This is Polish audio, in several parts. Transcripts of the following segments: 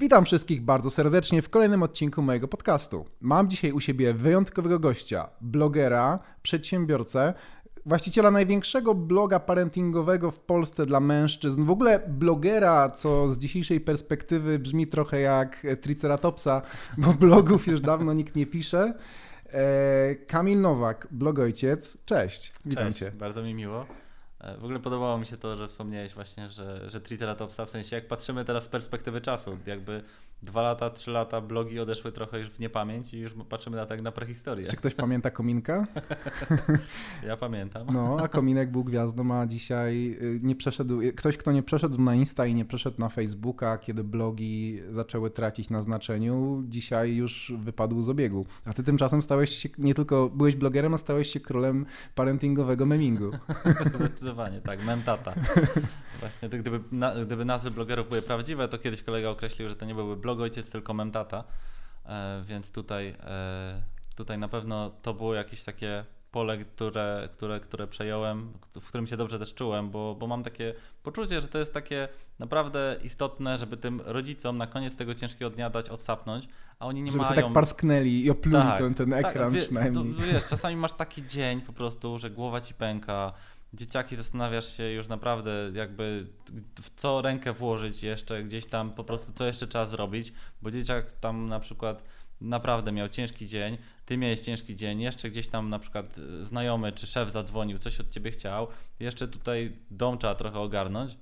Witam wszystkich bardzo serdecznie w kolejnym odcinku mojego podcastu. Mam dzisiaj u siebie wyjątkowego gościa, blogera, przedsiębiorcę, właściciela największego bloga parentingowego w Polsce dla mężczyzn. W ogóle blogera, co z dzisiejszej perspektywy brzmi trochę jak Triceratopsa, bo blogów już dawno nikt nie pisze. E, Kamil Nowak, blogojciec. Cześć, witam Cześć, cię. bardzo mi miło. E, W ogóle podobało mi się to, że wspomniałeś właśnie, że, że Triceratopsa, w sensie jak patrzymy teraz z perspektywy czasu, jakby dwa lata, trzy lata blogi odeszły trochę już w niepamięć i już patrzymy na tak na prehistorię. Czy ktoś pamięta Kominka? Ja pamiętam. No, a Kominek był gwiazdą, a dzisiaj y, nie przeszedł. Ktoś, kto nie przeszedł na Insta i nie przeszedł na Facebooka, kiedy blogi zaczęły tracić na znaczeniu, dzisiaj już wypadł z obiegu. A ty tymczasem stałeś się, nie tylko byłeś blogerem, a stałeś się królem parentingowego memingu. Zdecydowanie, tak, memtata. Właśnie, to gdyby, na, gdyby nazwy blogerów były prawdziwe, to kiedyś kolega określił, że to nie byłby blogojciec, tylko memtata. E, więc tutaj, e, tutaj na pewno to było jakieś takie pole, które, które, które przejąłem, w którym się dobrze też czułem, bo, bo mam takie poczucie, że to jest takie naprawdę istotne, żeby tym rodzicom na koniec tego ciężkiego dnia dać odsapnąć, a oni nie Żeby mają... sobie tak parsknęli i opluli Tak, ten, ten ekran wie- przynajmniej. To, wiesz, czasami masz taki dzień po prostu, że głowa ci pęka, dzieciaki zastanawiasz się już naprawdę jakby w co rękę włożyć jeszcze, gdzieś tam po prostu co jeszcze trzeba zrobić, bo dzieciak tam na przykład naprawdę miał ciężki dzień, ty miałeś ciężki dzień, jeszcze gdzieś tam na przykład y, znajomy czy szef zadzwonił, coś od ciebie chciał, jeszcze tutaj dom trzeba trochę ogarnąć,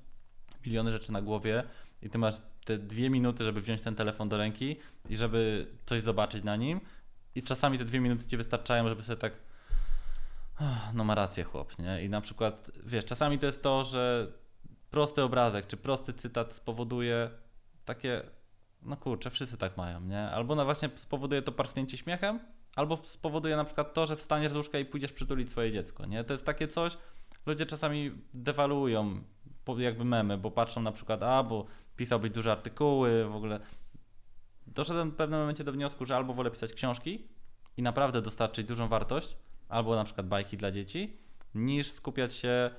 miliony rzeczy na głowie i ty masz te dwie minuty, żeby wziąć ten telefon do ręki i żeby coś zobaczyć na nim i czasami te dwie minuty ci wystarczają, żeby sobie tak "Ah, no ma rację chłop, nie? I na przykład, wiesz, czasami to jest to, że prosty obrazek czy prosty cytat spowoduje takie, no kurczę, wszyscy tak mają, nie? Albo no właśnie spowoduje to parsknięcie śmiechem, albo spowoduje na przykład to, że wstaniesz z łóżka i pójdziesz przytulić swoje dziecko, nie? To jest takie coś, ludzie czasami dewaluują jakby memy, bo patrzą na przykład, a, bo pisał być duże artykuły, w ogóle. Doszedłem w pewnym momencie do wniosku, że albo wolę pisać książki i naprawdę dostarczyć dużą wartość, albo na przykład bajki dla dzieci, niż skupiać się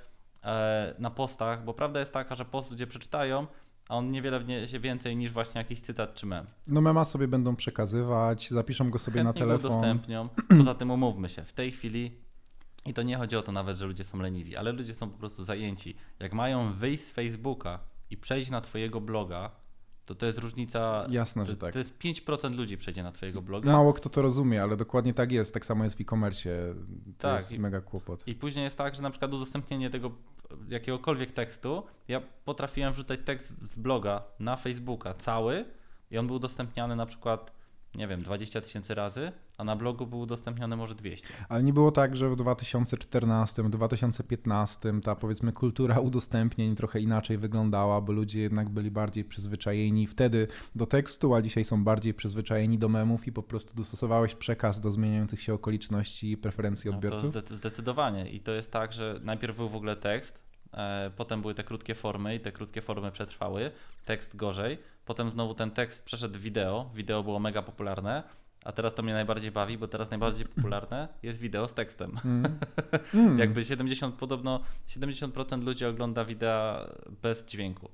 e, na postach, bo prawda jest taka, że post ludzie przeczytają, a on niewiele wniesie więcej niż właśnie jakiś cytat czy mem. No mema sobie będą przekazywać, zapiszą go sobie Chętnie na go telefon. udostępnią. Poza tym umówmy się, w tej chwili i to nie chodzi o to nawet, że ludzie są leniwi, ale ludzie są po prostu zajęci. Jak mają wyjść z Facebooka i przejść na twojego bloga, to to jest różnica. Jasne, to, że tak. to jest 5% ludzi przejdzie na twojego bloga. Mało kto to rozumie, ale dokładnie tak jest. Tak samo jest w e-commerce. To Tak, jest i- mega kłopot. I później jest tak, że na przykład udostępnienie tego jakiegokolwiek tekstu, ja potrafiłem wrzucać tekst z bloga na Facebooka cały i on był udostępniany na przykład, nie wiem, 20 tysięcy razy, a na blogu był udostępniony może 200. Ale nie było tak, że w 2014, 2015 ta powiedzmy kultura udostępnień trochę inaczej wyglądała, bo ludzie jednak byli bardziej przyzwyczajeni wtedy do tekstu, a dzisiaj są bardziej przyzwyczajeni do memów i po prostu dostosowałeś przekaz do zmieniających się okoliczności i preferencji No to odbiorców? zdecy- zdecydowanie. I to jest tak, że najpierw był w ogóle tekst, e, potem były te krótkie formy i te krótkie formy przetrwały. Tekst gorzej. Potem znowu ten tekst przeszedł wideo. Wideo było mega popularne. A teraz to mnie najbardziej bawi, bo teraz najbardziej popularne jest wideo z tekstem. Mm. Mm. Jakby 70, podobno 70% ludzi ogląda wideo bez dźwięku.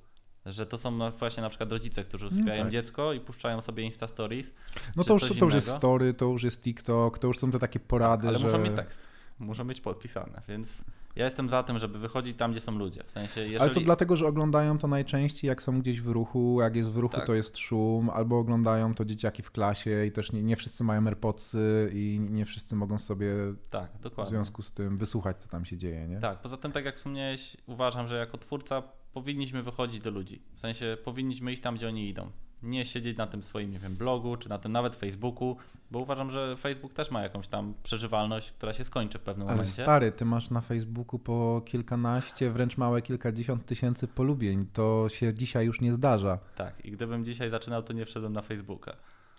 Że to są no właśnie na przykład rodzice, którzy usypiają tak. dziecko i puszczają sobie Insta Stories. No to już, to już jest story, to już jest TikTok, to już są te takie porady, Ale że... muszą mieć tekst. Muszą być podpisane, więc ja jestem za tym, żeby wychodzić tam, gdzie są ludzie. W sensie, jeżeli... Ale to dlatego, że oglądają to najczęściej, jak są gdzieś w ruchu, jak jest w ruchu, Tak. to jest szum, albo oglądają to dzieciaki w klasie i też nie, nie wszyscy mają AirPodsy i nie wszyscy mogą sobie Tak, w związku z tym wysłuchać, co tam się dzieje, nie? Tak, poza tym, tak jak wspomniałeś, uważam, że jako twórca powinniśmy wychodzić do ludzi. W sensie powinniśmy iść tam, gdzie oni idą. Nie siedzieć na tym swoim, nie wiem, blogu, czy na tym nawet Facebooku, bo uważam, że Facebook też ma jakąś tam przeżywalność, która się skończy w pewnym Ale momencie. stary, ty masz na Facebooku po kilkanaście, wręcz małe kilkadziesiąt tysięcy polubień. To się dzisiaj już nie zdarza. Tak, i gdybym dzisiaj zaczynał, to nie wszedłem na Facebooka.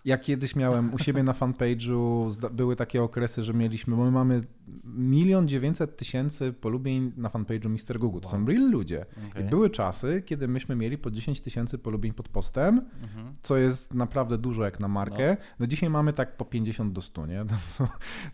Ja kiedyś miałem u siebie na fanpage'u, były takie okresy, że mieliśmy, bo my mamy milion dziewięćset tysięcy polubień na fanpage'u Mr. Google. To są Wow. real ludzie. Okej. I były czasy, kiedy myśmy mieli po 10 tysięcy polubień pod postem, Mhm. co jest naprawdę dużo jak na markę. No, dzisiaj mamy tak po 50 do 100, nie? To, są-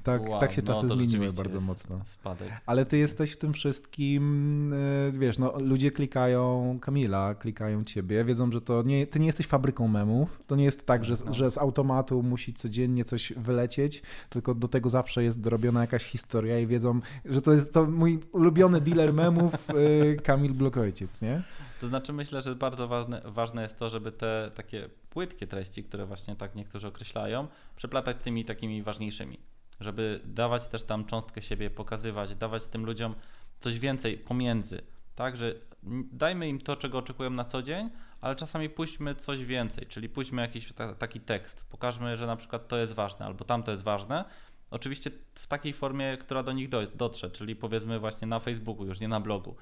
tak, Wow, tak się no czasy to zmieniły bardzo mocno. Spadek. Ale ty jesteś w tym wszystkim, y, wiesz, no ludzie klikają Kamila, klikają ciebie, wiedzą, że to nie, ty nie jesteś fabryką memów, to nie jest tak, że, No. że z automatu musi codziennie coś wylecieć, tylko do tego zawsze jest dorobiona jakaś historia i wiedzą, że to jest to mój ulubiony dealer memów y, Kamil Blokojciec, nie? To znaczy myślę, że bardzo ważne, ważne jest to, żeby te takie płytkie treści, które właśnie tak niektórzy określają, przeplatać z tymi takimi ważniejszymi. Żeby dawać też tam cząstkę siebie, pokazywać, dawać tym ludziom coś więcej pomiędzy. Tak, że dajmy im to, czego oczekują na co dzień, ale czasami puśćmy coś więcej, czyli puśćmy jakiś ta, taki tekst, pokażmy, że na przykład to jest ważne albo tamto jest ważne. Oczywiście w takiej formie, która do nich do, dotrze, czyli powiedzmy właśnie na Facebooku, już nie na blogu.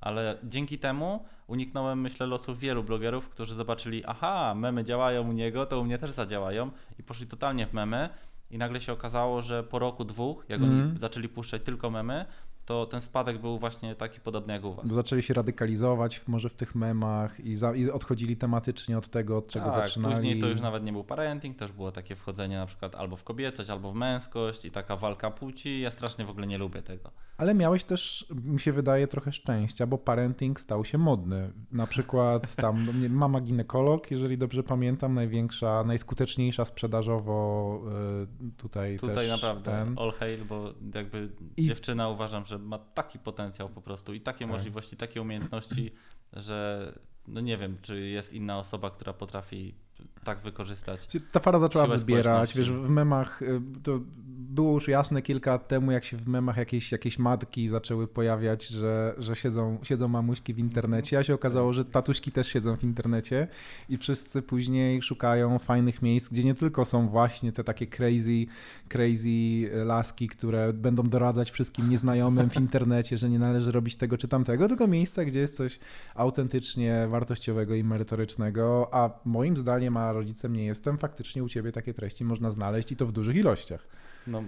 Ale dzięki temu uniknąłem, myślę, losów wielu blogerów, którzy zobaczyli, aha, memy działają u niego, to u mnie też zadziałają i poszli totalnie w memy i nagle się okazało, że po roku, dwóch, jak Mhm. oni zaczęli puszczać tylko memy, to ten spadek był właśnie taki podobny jak u was. Bo zaczęli się radykalizować w, może w tych memach i, za, i odchodzili tematycznie od tego, od czego tak, zaczynali. później to już nawet nie był parenting, już było takie wchodzenie na przykład albo w kobiecość, albo w męskość i taka walka płci. Ja strasznie w ogóle nie lubię tego. Ale miałeś też, mi się wydaje, trochę szczęścia, bo parenting stał się modny. Na przykład tam nie, mama ginekolog, jeżeli dobrze pamiętam, największa, najskuteczniejsza sprzedażowo y, tutaj Tutaj też naprawdę ten. all hail, bo jakby I- dziewczyna uważam, że ma taki potencjał po prostu i takie Tak. możliwości, takie umiejętności, że no nie wiem, czy jest inna osoba, która potrafi tak wykorzystać. Ta para zaczęła wzbierać, wiesz, w memach y, to było już jasne kilka lat temu, jak się w memach jakieś, jakieś matki zaczęły pojawiać, że, że siedzą, siedzą mamuśki w internecie, a się okazało, że tatuśki też siedzą w internecie i wszyscy później szukają fajnych miejsc, gdzie nie tylko są właśnie te takie crazy, crazy laski, które będą doradzać wszystkim nieznajomym w internecie, że nie należy robić tego czy tamtego, tylko miejsca, gdzie jest coś autentycznie wartościowego i merytorycznego, a moim zdaniem, a rodzicem nie jestem, faktycznie u ciebie takie treści można znaleźć i to w dużych ilościach. No,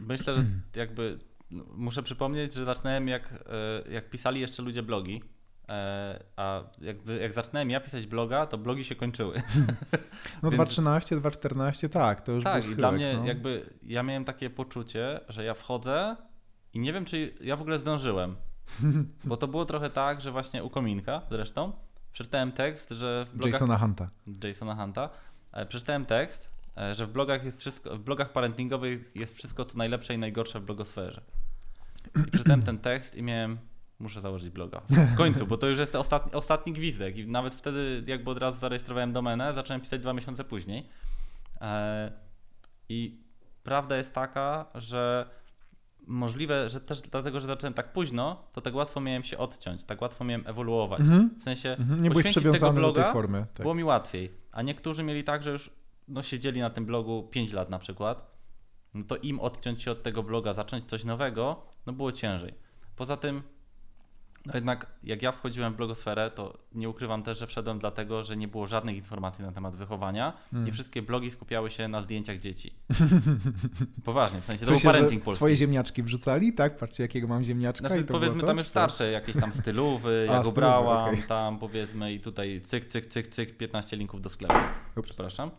myślę, że jakby no, muszę przypomnieć, że zaczynałem jak, e, jak pisali jeszcze ludzie blogi, e, a jakby, jak zaczynałem ja pisać bloga, to blogi się kończyły. No Więc- 2.13, 2.14, tak, to już tak, był i dla mnie no. jakby ja miałem takie poczucie, że ja wchodzę i nie wiem, czy ja w ogóle zdążyłem. Bo to było trochę tak, że właśnie u Kominka zresztą przeczytałem tekst, że w blogach Jasona Hunta. Jasona Hunta. E, Przeczytałem tekst, e, że w blogach jest wszystko, w blogach parentingowych jest wszystko co najlepsze i najgorsze w blogosferze. I przeczytałem ten tekst i miałem, muszę założyć bloga. W końcu, bo to już jest ostatni, ostatni gwizdek i nawet wtedy jakby od razu zarejestrowałem domenę, zacząłem pisać dwa miesiące później. E, I prawda jest taka, że możliwe, że też dlatego, że zacząłem tak późno, to tak łatwo miałem się odciąć, tak łatwo miałem ewoluować. Mhm. W sensie Mhm. Nie byłeś przywiązany do tej formy. Tak. było mi łatwiej. A niektórzy mieli tak, że już no, siedzieli na tym blogu 5 lat na przykład. No to im odciąć się od tego bloga, zacząć coś nowego, no było ciężej. Poza tym, no jednak jak ja wchodziłem w blogosferę, to nie ukrywam też, że wszedłem dlatego, że nie było żadnych informacji na temat wychowania Mm. i wszystkie blogi skupiały się na zdjęciach dzieci. Poważnie, w sensie to był parenting polski. swoje ziemniaczki wrzucali, tak? Patrzcie, jakiego mam ziemniaczka Znaczy, powiedzmy tam już starsze, jakieś tam stylowy, brałam, okej. tam powiedzmy i tutaj cyk, cyk, cyk, cyk, 15 linków do sklepu. Ups. Przepraszam.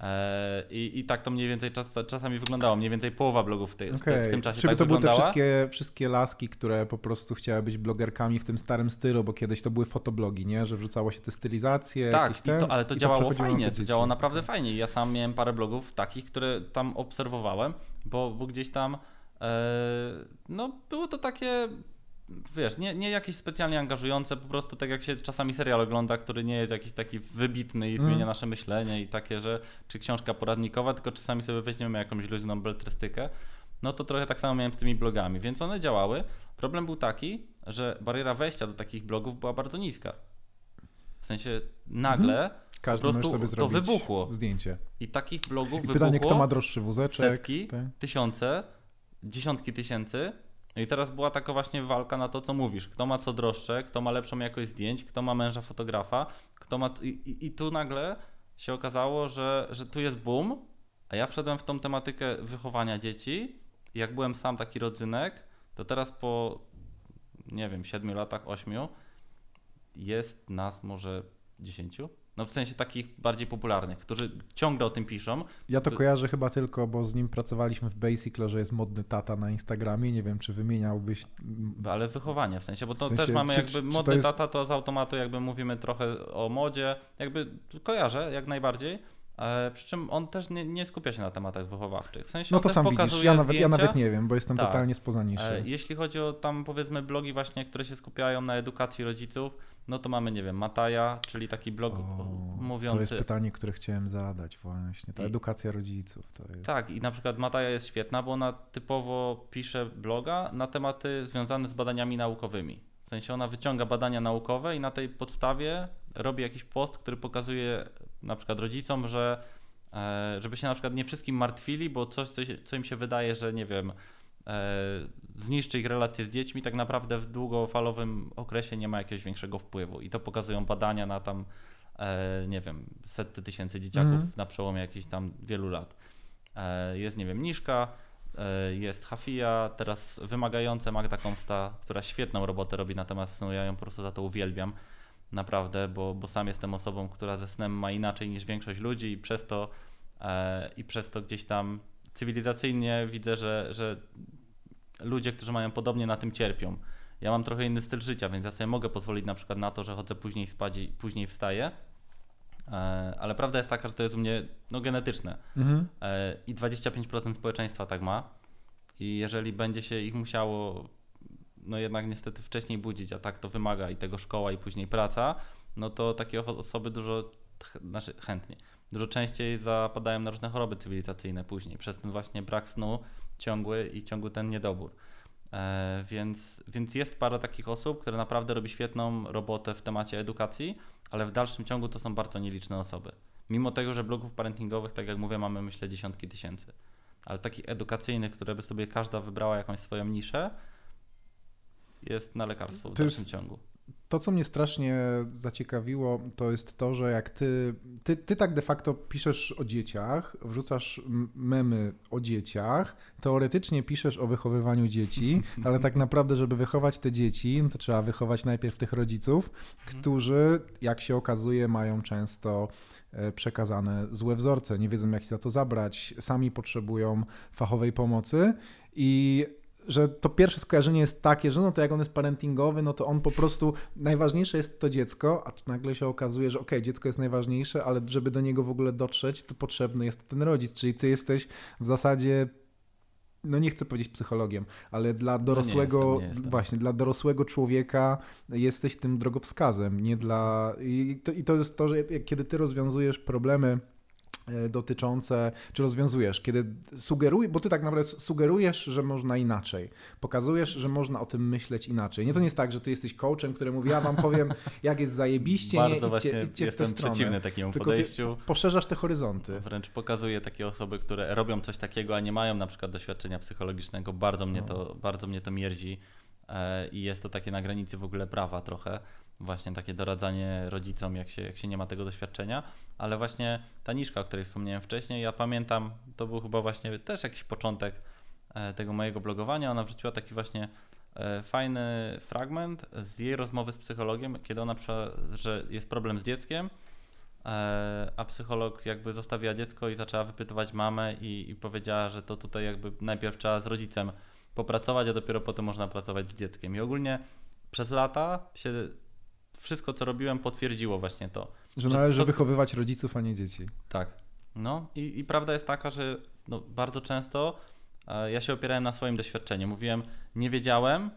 E, i, I tak to mniej więcej czas, czasami wyglądało. Mniej więcej połowa blogów w, tej, Okej. w tym czasie Czyli tak to były te wyglądała. wszystkie, wszystkie laski, które po prostu chciały być blogerkami w tym starym stylu, bo kiedyś to były fotoblogi, nie? Że wrzucało się te stylizacje, Tak, ten, to, ale to działało na fajnie, to działało naprawdę fajnie. Ja sam miałem parę blogów takich, które tam obserwowałem, bo, bo gdzieś tam e, no było to takie wiesz, nie, nie jakieś specjalnie angażujące, po prostu tak jak się czasami serial ogląda, który nie jest jakiś taki wybitny i zmienia Mm. nasze myślenie i takie, że czy książka poradnikowa, tylko czasami sobie weźmiemy jakąś luźną beltrystykę. No to trochę tak samo miałem z tymi blogami, więc one działały. Problem był taki, że bariera wejścia do takich blogów była bardzo niska. W sensie nagle Każdy po prostu sobie to wybuchło. zdjęcie. i takich blogów I wybuchło pytanie, kto ma droższy wózeczek? setki, Te- tysiące, dziesiątki tysięcy. No i teraz była taka właśnie walka na to, co mówisz. Kto ma co droższe, kto ma lepszą jakość zdjęć, kto ma męża fotografa, kto ma. I, i, i tu nagle się okazało, że, że tu jest boom, a ja wszedłem w tą tematykę wychowania dzieci. Jak byłem sam taki rodzynek, to teraz po, nie wiem, 7 latach, 8, jest nas może 10. No w sensie takich bardziej popularnych, którzy ciągle o tym piszą. Ja to kojarzę chyba tylko, bo z nim pracowaliśmy w Basicle, że jest modny tata na Instagramie. Nie wiem, czy wymieniałbyś. Ale wychowanie w sensie, bo to sensie, też mamy czy- jakby czy to modny jest- tata, to z automatu jakby mówimy trochę o modzie. Jakby kojarzę jak najbardziej. E, przy czym on też nie, nie skupia się na tematach wychowawczych. W sensie No to sam widzisz. Ja nawet, ja nawet nie wiem, bo jestem Tak. totalnie spoza E, Jeśli chodzi o tam powiedzmy blogi właśnie, które się skupiają na edukacji rodziców, no to mamy, nie wiem, Mataja, czyli taki blog mówiący... To jest pytanie, które chciałem zadać właśnie. Ta I- edukacja rodziców to jest. Tak, i na przykład Mataja jest świetna, bo ona typowo pisze bloga na tematy związane z badaniami naukowymi. W sensie ona wyciąga badania naukowe i na tej podstawie robi jakiś post, który pokazuje na przykład rodzicom, że e, żeby się na przykład nie wszystkim martwili, bo coś, co, im się wydaje, że nie wiem, zniszczy ich relacje z dziećmi, tak naprawdę w długofalowym okresie nie ma jakiegoś większego wpływu. I to pokazują badania na tam, e, nie wiem, setty tysięcy dzieciaków Mhm. na przełomie jakichś tam wielu lat. E, Jest, nie wiem, Niszka, e, jest Hafia, teraz wymagające Magda Komsta, która świetną robotę robi na temat snu, ja ją po prostu za to uwielbiam. Naprawdę, bo, bo sam jestem osobą, która ze snem ma inaczej niż większość ludzi i przez to, e, i przez to gdzieś tam cywilizacyjnie widzę, że, że ludzie, którzy mają podobnie na tym cierpią. Ja mam trochę inny styl życia, więc ja sobie mogę pozwolić na przykład na to, że chodzę później spać i później wstaję. E, Ale prawda jest taka, że to jest u mnie no, genetyczne. Mhm. E, I 25% społeczeństwa tak ma. I jeżeli będzie się ich musiało, no jednak niestety wcześniej budzić, a tak to wymaga i tego szkoła, i później praca, no to takie osoby dużo, znaczy chętnie, dużo częściej zapadają na różne choroby cywilizacyjne później, przez ten właśnie brak snu ciągły i ciągły ten niedobór. E, więc, więc jest parę takich osób, które naprawdę robi świetną robotę w temacie edukacji, ale w dalszym ciągu to są bardzo nieliczne osoby. Mimo tego, że blogów parentingowych, tak jak mówię, mamy myślę dziesiątki tysięcy. Ale takich edukacyjnych, które by sobie każda wybrała jakąś swoją niszę, jest na lekarstwo w To dalszym jest- ciągu. To, co mnie strasznie zaciekawiło, to jest to, że jak ty, ty, ty tak de facto piszesz o dzieciach, wrzucasz memy o dzieciach, teoretycznie piszesz o wychowywaniu dzieci, ale tak naprawdę, żeby wychować te dzieci, no to trzeba wychować najpierw tych rodziców, którzy, jak się okazuje, mają często e, przekazane złe wzorce, nie wiedzą jak się za to zabrać, sami potrzebują fachowej pomocy i że to pierwsze skojarzenie jest takie, że no to jak on jest parentingowy, no to on po prostu, najważniejsze jest to dziecko, a tu nagle się okazuje, że okej, dziecko jest najważniejsze, ale żeby do niego w ogóle dotrzeć, to potrzebny jest ten rodzic, czyli ty jesteś w zasadzie no nie chcę powiedzieć psychologiem, ale dla dorosłego, jestem, nie jestem. właśnie, dla dorosłego człowieka jesteś tym drogowskazem, nie dla... I to, I to jest to, że kiedy ty rozwiązujesz problemy dotyczące, czy rozwiązujesz, kiedy sugerujesz, bo ty tak naprawdę sugerujesz, że można inaczej, pokazujesz, że można o tym myśleć inaczej. Nie to nie jest tak, że ty jesteś coachem, który mówi, ja wam powiem, jak jest zajebiście, Bardzo nie, idźcie, właśnie idźcie w tę jestem stronę. przeciwny takiemu Tylko ty podejściu. poszerzasz te horyzonty. Wręcz pokazuje takie osoby, które robią coś takiego, a nie mają na przykład doświadczenia psychologicznego. Bardzo mnie No. to, bardzo mnie to mierzi e, i jest to takie na granicy w ogóle prawa trochę. Właśnie takie doradzanie rodzicom, jak się, jak się nie ma tego doświadczenia. Ale właśnie ta niszka, o której wspomniałem wcześniej, ja pamiętam, to był chyba właśnie też jakiś początek e, tego mojego blogowania. Ona wrzuciła taki właśnie e, fajny fragment z jej rozmowy z psychologiem, kiedy ona, że jest problem z dzieckiem, e, a psycholog jakby zostawiła dziecko i zaczęła wypytywać mamę i, i powiedziała, że to tutaj jakby najpierw trzeba z rodzicem popracować, a dopiero potem można pracować z dzieckiem. I ogólnie przez lata się wszystko, co robiłem, potwierdziło właśnie to. Że należy to- wychowywać rodziców, a nie dzieci. Tak. No i, i prawda jest taka, że no, bardzo często e, ja się opierałem na swoim doświadczeniu. Mówiłem, nie wiedziałem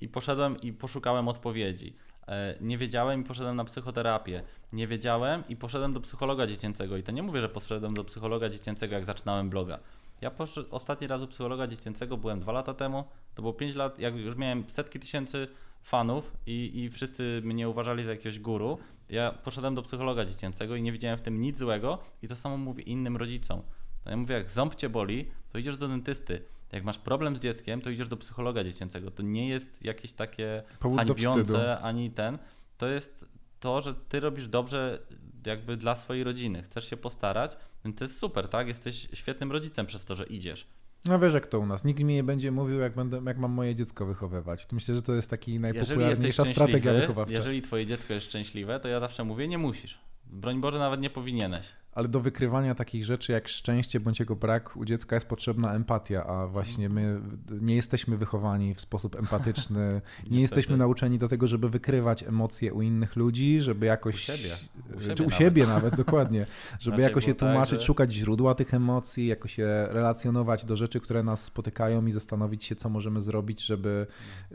i poszedłem i poszukałem odpowiedzi. E, nie wiedziałem i poszedłem na psychoterapię. Nie wiedziałem i poszedłem do psychologa dziecięcego. I to nie mówię, że poszedłem do psychologa dziecięcego, jak zaczynałem bloga. Ja poszedł, ostatni raz u psychologa dziecięcego byłem dwa lata temu. To było pięć lat, jak już miałem setki tysięcy fanów i, i wszyscy mnie uważali za jakiegoś guru. Ja poszedłem do psychologa dziecięcego i nie widziałem w tym nic złego i to samo mówię innym rodzicom. To ja mówię, jak ząb cię boli, to idziesz do dentysty. Jak masz problem z dzieckiem, to idziesz do psychologa dziecięcego. To nie jest jakieś takie Powód hańbiące ani ten. To jest to, że ty robisz dobrze jakby dla swojej rodziny, chcesz się postarać, więc to jest super, tak? Jesteś świetnym rodzicem przez to, że idziesz. No wiesz jak to u nas. Nikt mi nie będzie mówił, jak, będę, jak mam moje dziecko wychowywać. Myślę, że to jest taki najpopularniejsza strategia wychowawcza. Jeżeli twoje dziecko jest szczęśliwe, to ja zawsze mówię, nie musisz. Broń Boże, nawet nie powinieneś ale do wykrywania takich rzeczy jak szczęście bądź jego brak u dziecka jest potrzebna empatia, a właśnie my nie jesteśmy wychowani w sposób empatyczny, nie jesteśmy nauczeni do tego, żeby wykrywać emocje u innych ludzi, żeby jakoś... U siebie. U siebie, czy u nawet. siebie nawet, dokładnie. Żeby znaczy, jakoś je tłumaczyć, tak, że... szukać źródła tych emocji, jakoś je relacjonować do rzeczy, które nas spotykają i zastanowić się, co możemy zrobić, żeby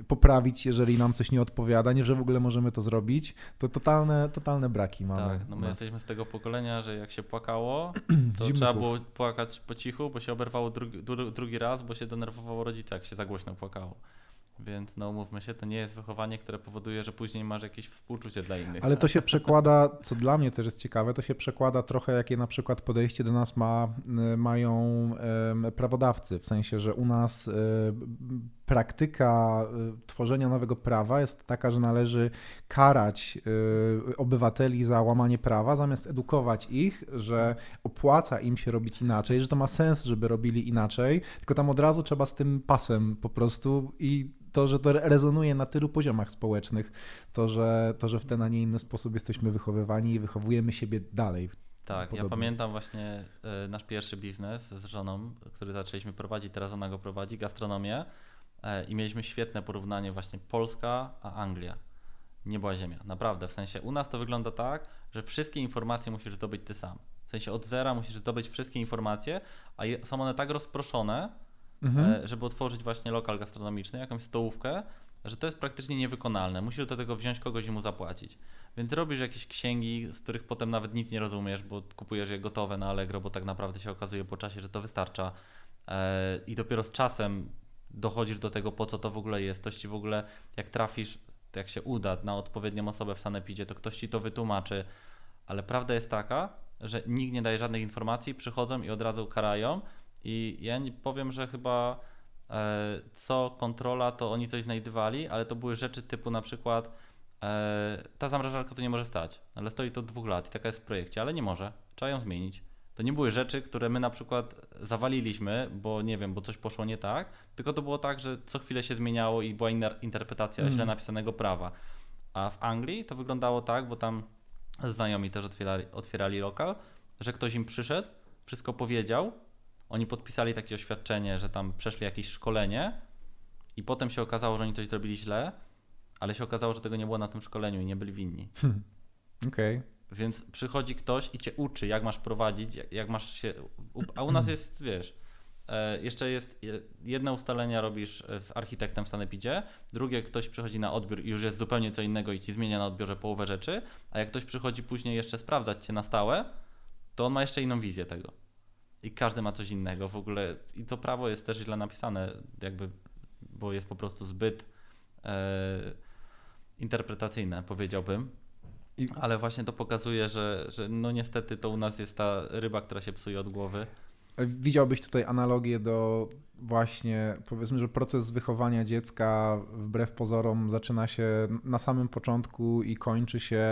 poprawić, jeżeli nam coś nie odpowiada, nie, że w ogóle możemy to zrobić. To totalne, totalne braki mamy. Tak, no my jesteśmy z tego pokolenia, że jak się płakało, to trzeba było płakać po cichu, bo się oberwało drugi, drugi raz, bo się denerwowało rodzica, jak się za głośno płakało. Więc no umówmy się, to nie jest wychowanie, które powoduje, że później masz jakieś współczucie dla innych. Ale to się przekłada, co dla mnie też jest ciekawe, to się przekłada trochę, jakie na przykład podejście do nas ma, mają prawodawcy. W sensie, że u nas y, praktyka y, tworzenia nowego prawa jest taka, że należy karać obywateli za łamanie prawa, zamiast edukować ich, że opłaca im się robić inaczej, że to ma sens, żeby robili inaczej, tylko tam od razu trzeba z tym pasem po prostu i to, że to rezonuje na tylu poziomach społecznych, to, że, to, że w ten, a nie inny sposób jesteśmy wychowywani i wychowujemy siebie dalej. Tak, podobnie. ja pamiętam właśnie y, nasz pierwszy biznes z żoną, który zaczęliśmy prowadzić, teraz ona go prowadzi, gastronomię y, i mieliśmy świetne porównanie właśnie Polska a Anglia. Nie była ziemia, naprawdę. W sensie u nas to wygląda tak, że wszystkie informacje musisz zdobyć ty sam. W sensie od zera musisz zdobyć wszystkie informacje, a są one tak rozproszone, mhm. E, żeby otworzyć właśnie lokal gastronomiczny, jakąś stołówkę, że to jest praktycznie niewykonalne. Musisz do tego wziąć kogoś i mu zapłacić. Więc robisz jakieś księgi, z których potem nawet nic nie rozumiesz, bo kupujesz je gotowe na Allegro, bo tak naprawdę się okazuje po czasie, że to wystarcza. E, I dopiero z czasem dochodzisz do tego, po co to w ogóle jest. Ktoś ci w ogóle, jak trafisz, jak się uda na odpowiednią osobę w sanepidzie, to ktoś ci to wytłumaczy. Ale prawda jest taka, że nikt nie daje żadnych informacji, przychodzą i od razu karają i ja powiem, że chyba e, co kontrola, to oni coś znajdywali, ale to były rzeczy typu na przykład e, ta zamrażarka to nie może stać, ale stoi to dwóch lat i taka jest w projekcie, ale nie może, trzeba ją zmienić. To nie były rzeczy, które my na przykład zawaliliśmy, bo nie wiem, bo coś poszło nie tak, tylko to było tak, że co chwilę się zmieniało i była inna interpretacja mm. źle napisanego prawa. A w Anglii to wyglądało tak, bo tam znajomi też otwierali, otwierali lokal, że ktoś im przyszedł, wszystko powiedział, oni podpisali takie oświadczenie, że tam przeszli jakieś szkolenie i potem się okazało, że oni coś zrobili źle, ale się okazało, że tego nie było na tym szkoleniu i nie byli winni. Hmm. Okej. Okay. Więc przychodzi ktoś i cię uczy, jak masz prowadzić, jak masz się. A u nas jest, wiesz, e, jeszcze jest jedne ustalenia robisz z architektem w Sanepidzie, drugie ktoś przychodzi na odbiór i już jest zupełnie co innego i ci zmienia na odbiorze połowę rzeczy, a jak ktoś przychodzi później jeszcze sprawdzać cię na stałe, to on ma jeszcze inną wizję tego i każdy ma coś innego w ogóle. I to prawo jest też źle napisane, jakby, bo jest po prostu zbyt e, interpretacyjne, powiedziałbym. I... Ale właśnie to pokazuje, że, że no niestety to u nas jest ta ryba, która się psuje od głowy. Widziałbyś tutaj analogię do właśnie, powiedzmy, że proces wychowania dziecka wbrew pozorom zaczyna się na samym początku i kończy się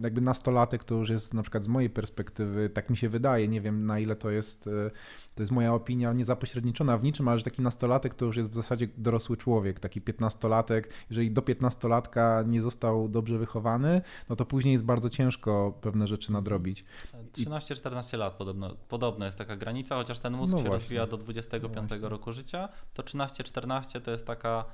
jakby nastolatek, to już jest na przykład z mojej perspektywy, tak mi się wydaje, nie wiem na ile to jest e, to jest moja opinia niezapośredniczona w niczym, ale że taki nastolatek to już jest w zasadzie dorosły człowiek, taki piętnastolatek. Jeżeli do piętnastolatka nie został dobrze wychowany, no to później jest bardzo ciężko pewne rzeczy nadrobić. 13-14 lat podobno, podobno jest taka granica, chociaż ten mózg no się właśnie. rozwija do 25 no roku życia, to 13-14 to jest taka,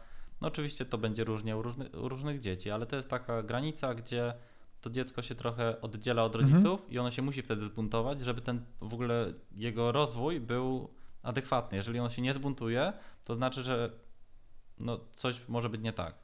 no oczywiście to będzie różnie u różnych, u różnych dzieci, ale to jest taka granica, gdzie to dziecko się trochę oddziela od rodziców mhm. i ono się musi wtedy zbuntować, żeby ten w ogóle jego rozwój był adekwatny. Jeżeli ono się nie zbuntuje, to znaczy, że no coś może być nie tak.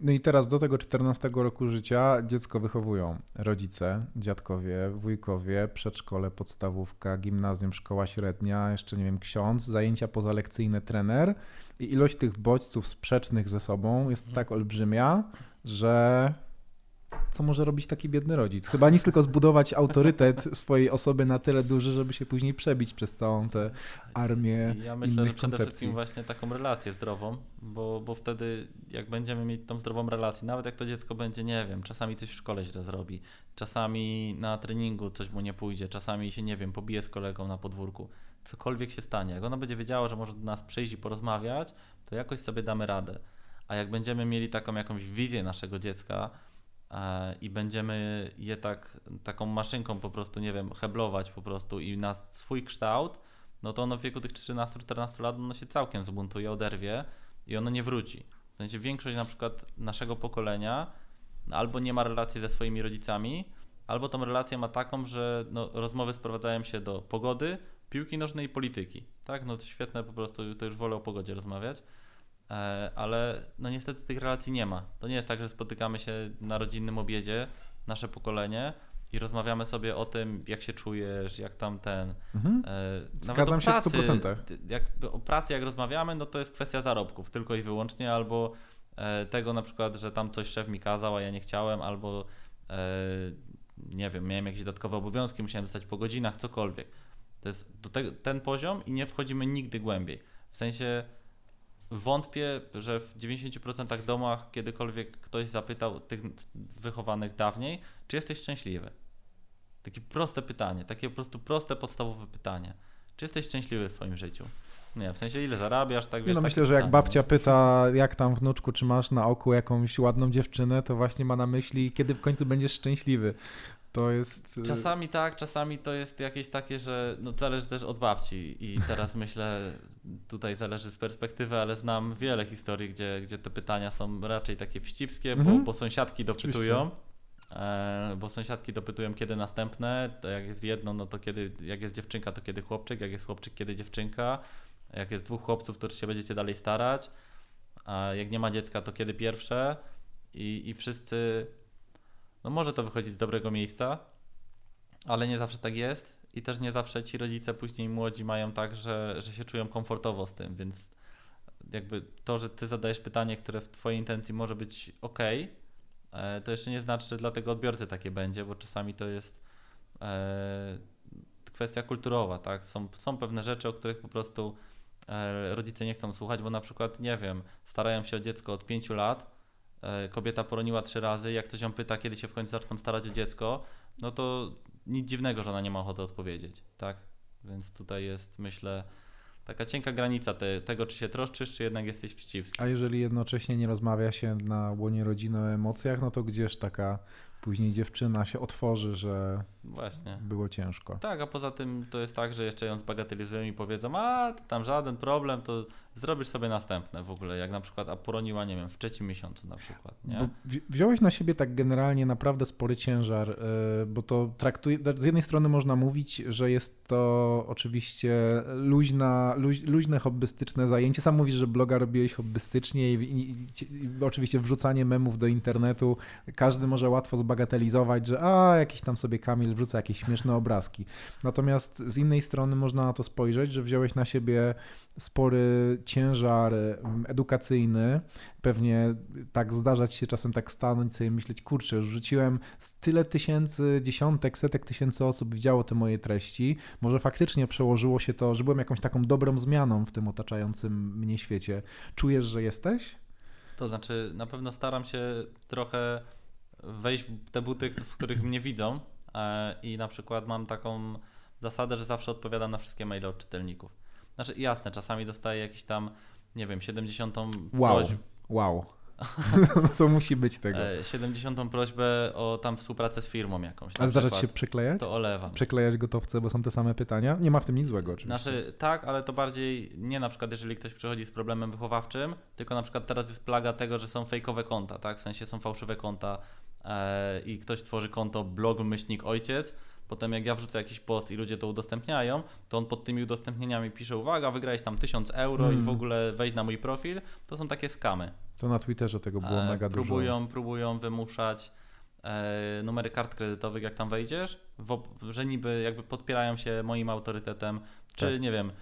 No i teraz do tego 14 roku życia dziecko wychowują rodzice, dziadkowie, wujkowie, przedszkole, podstawówka, gimnazjum, szkoła średnia, jeszcze nie wiem, ksiądz, zajęcia pozalekcyjne, trener i ilość tych bodźców sprzecznych ze sobą jest mhm. tak olbrzymia, że co może robić taki biedny rodzic? Chyba nic tylko zbudować autorytet swojej osoby na tyle duży, żeby się później przebić przez całą tę armię Ja myślę, innych że przede koncepcji. wszystkim właśnie taką relację zdrową, bo, bo wtedy jak będziemy mieć tą zdrową relację, nawet jak to dziecko będzie, nie wiem, czasami coś w szkole źle zrobi, czasami na treningu coś mu nie pójdzie, czasami się, nie wiem, pobije z kolegą na podwórku, cokolwiek się stanie, jak ono będzie wiedziało, że może do nas przyjść i porozmawiać, to jakoś sobie damy radę. A jak będziemy mieli taką jakąś wizję naszego dziecka i będziemy je tak, taką maszynką po prostu, nie wiem, heblować po prostu i na swój kształt, no to ono w wieku tych 13-14 lat ono się całkiem zbuntuje, oderwie i ono nie wróci. W sensie większość na przykład naszego pokolenia albo nie ma relacji ze swoimi rodzicami, albo tą relację ma taką, że no, rozmowy sprowadzają się do pogody, piłki nożnej i polityki. Tak, no świetne po prostu, to już wolę o pogodzie rozmawiać. E, ale no niestety tych relacji nie ma. To nie jest tak, że spotykamy się na rodzinnym obiedzie, nasze pokolenie i rozmawiamy sobie o tym, jak się czujesz, jak tam ten. Mhm. E, Zgadzam się w pracy, 100%. ty- Jakby o pracy jak rozmawiamy, no to jest kwestia zarobków tylko i wyłącznie, albo e, tego na przykład, że tam coś szef mi kazał, a ja nie chciałem, albo nie wiem, miałem jakieś dodatkowe obowiązki, musiałem zostać po godzinach, cokolwiek. To jest do te, ten poziom i nie wchodzimy nigdy głębiej. W sensie wątpię, że w 90% domach kiedykolwiek ktoś zapytał tych wychowanych dawniej, czy jesteś szczęśliwy? Takie proste pytanie, takie po prostu proste, podstawowe pytanie. Czy jesteś szczęśliwy w swoim życiu? Nie, w sensie ile zarabiasz, tak wiesz, no, takie myślę, że jak babcia nie? pyta, jak tam wnuczku, czy masz na oku jakąś ładną dziewczynę, to właśnie ma na myśli, kiedy w końcu będziesz szczęśliwy. To jest... y, Czasami tak, czasami to jest jakieś takie, że no zależy też od babci i teraz myślę, tutaj zależy z perspektywy, ale znam wiele historii, gdzie, gdzie te pytania są raczej takie wścibskie, Mhm. bo, bo sąsiadki dopytują. E, bo sąsiadki dopytują kiedy następne, to jak jest jedno, no to kiedy, jak jest dziewczynka, to kiedy chłopczyk, jak jest chłopczyk, kiedy dziewczynka, jak jest dwóch chłopców, to czy się będziecie dalej starać, a jak nie ma dziecka, to kiedy pierwsze. I, i wszyscy, no może to wychodzić z dobrego miejsca, ale nie zawsze tak jest i też nie zawsze ci rodzice później młodzi mają tak, że, że się czują komfortowo z tym, więc jakby to, że ty zadajesz pytanie, które w twojej intencji może być ok, to jeszcze nie znaczy, że dla tego odbiorcy takie będzie, bo czasami to jest e, kwestia kulturowa, tak? Są, są pewne rzeczy, o których po prostu e, rodzice nie chcą słuchać, bo na przykład, nie wiem, starają się o dziecko od pięciu lat, e, kobieta poroniła trzy razy, jak ktoś ją pyta, kiedy się w końcu zaczną starać o dziecko, no to nic dziwnego, że ona nie ma ochoty odpowiedzieć, tak? Więc tutaj jest, myślę, taka cienka granica te, tego, czy się troszczysz, czy jednak jesteś wścibski. A jeżeli jednocześnie nie rozmawia się na łonie rodziny o emocjach, no to gdzież taka później dziewczyna się otworzy, że Właśnie. było ciężko. Tak, a poza tym to jest tak, że jeszcze ją zbagatelizują i powiedzą, a tam żaden problem, to zrobisz sobie następne w ogóle, jak na przykład, a poroniła, nie wiem, w trzecim miesiącu na przykład, nie? Bo wzi- wziąłeś na siebie tak generalnie naprawdę spory ciężar, y, bo to traktuje, z jednej strony można mówić, że jest to oczywiście luźna, luź, luźne hobbystyczne zajęcie. Sam mówisz, że bloga robiłeś hobbystycznie i, i, i, i oczywiście wrzucanie memów do internetu. Każdy może łatwo zbagatelizować, że a, jakiś tam sobie Kamil wrzuca jakieś śmieszne obrazki. Natomiast z innej strony można na to spojrzeć, że wziąłeś na siebie spory ciężar em, edukacyjny. Pewnie tak zdarzać się czasem tak stanąć sobie myśleć, kurczę, już rzuciłem tyle tysięcy, dziesiątek, setek tysięcy osób widziało te moje treści. Może faktycznie przełożyło się to, że byłem jakąś taką dobrą zmianą w tym otaczającym mnie świecie. Czujesz, że jesteś? To znaczy, na pewno staram się trochę wejść w te buty, w których mnie widzą e, i na przykład mam taką zasadę, że zawsze odpowiadam na wszystkie maile od czytelników. Znaczy, jasne, czasami dostaję jakiś tam, nie wiem, 70 Wow. prośb, Wow. Co musi być tego? e, 70 prośbę o tam współpracę z firmą jakąś. A zdarza ci się przykład. przyklejać? To olewam. Przeklejać gotowce, bo są te same pytania? Nie ma w tym nic złego oczywiście. Znaczy tak, ale to bardziej nie na przykład jeżeli ktoś przychodzi z problemem wychowawczym, tylko na przykład teraz jest plaga tego, że są fejkowe konta, tak? W sensie są fałszywe konta e, i ktoś tworzy konto blog myślnik ojciec, potem jak ja wrzucę jakiś post i ludzie to udostępniają, to on pod tymi udostępnieniami pisze uwaga, wygrałeś tam 1000 euro i w Mm. ogóle wejdź na mój profil. To są takie skamy. To na Twitterze tego było E, mega próbują, dużo. próbują wymuszać e, numery kart kredytowych, jak tam wejdziesz, w, że niby jakby podpierają się moim autorytetem, czy Tak. nie wiem, e,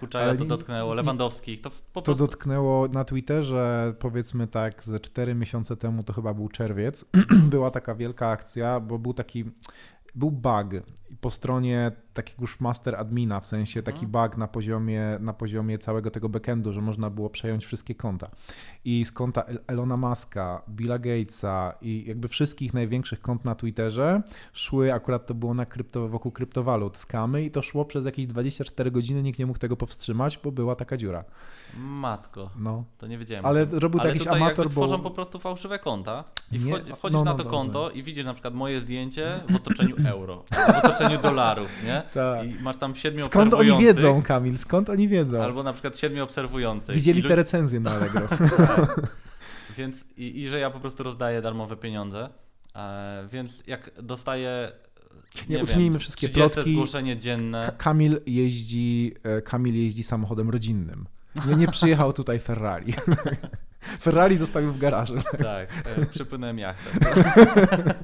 Kuczaja Ale to dotknęło, Lewandowskich, to po To prostu... dotknęło na Twitterze, powiedzmy tak, ze 4 miesiące temu, to chyba był czerwiec, była taka wielka akcja, bo był taki, był bug po stronie takiego już master admina, w sensie taki Mhm. bug na poziomie, na poziomie całego tego backendu, że można było przejąć wszystkie konta. I z konta El- Elona Muska, Billa Gatesa i jakby wszystkich największych kont na Twitterze szły, akurat to było na krypto, wokół kryptowalut, skamy i to szło przez jakieś 24 godziny, nikt nie mógł tego powstrzymać, bo była taka dziura. Matko, No. to nie wiedziałem. Ale robił to jakiś amator, bo- tworzą po prostu fałszywe konta i Nie, wchodzi, wchodzisz no, na no, to dobrze. konto i widzisz na przykład moje zdjęcie w otoczeniu euro, w otoczeniu dolarów, nie? Tak. I masz tam siedmiu Skąd oni wiedzą, Kamil? Skąd oni wiedzą? Albo na przykład siedmiu obserwujących. Widzieli te recenzje na Allegro. Tak. Więc i, i że ja po prostu rozdaję darmowe pieniądze. E, więc jak dostaję. Nie, Nie, uczynijmy wiem, wszystkie 30 plotki. zgłoszenie dzienne. Ka- Kamil jeździ, e, Kamil jeździ samochodem rodzinnym. Nie, nie przyjechał tutaj Ferrari. Ferrari zostawił w garażu. Tak, e, przypłynąłem jachtem.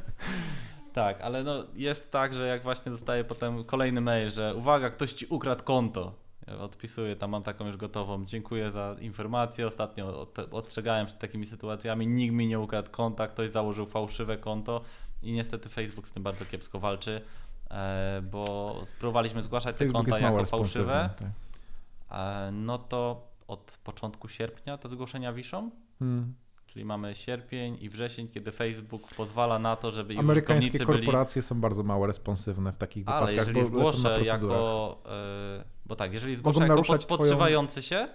tak, ale no jest tak, że jak właśnie dostaję potem kolejny mail, że uwaga, ktoś ci ukradł konto. Ja odpisuję, tam mam taką już gotową. Dziękuję za informację. Ostatnio ostrzegałem przed takimi sytuacjami. Nikt mi nie ukradł konta, ktoś założył fałszywe konto i niestety Facebook z tym bardzo kiepsko walczy, e, bo spróbowaliśmy zgłaszać te Facebook konta jest mało jako fałszywe. tak. E, no to od początku sierpnia te zgłoszenia wiszą. Hmm. Czyli mamy sierpień i wrzesień, kiedy Facebook pozwala na to, żeby Amerykańskie użytkownicy byli... korporacje są bardzo mało responsywne w takich Ale wypadkach, jeżeli bo zgłoszę jako... e, bo tak, jeżeli zgłoszę Mogą jako naruszać pod, twoją- podszywający się,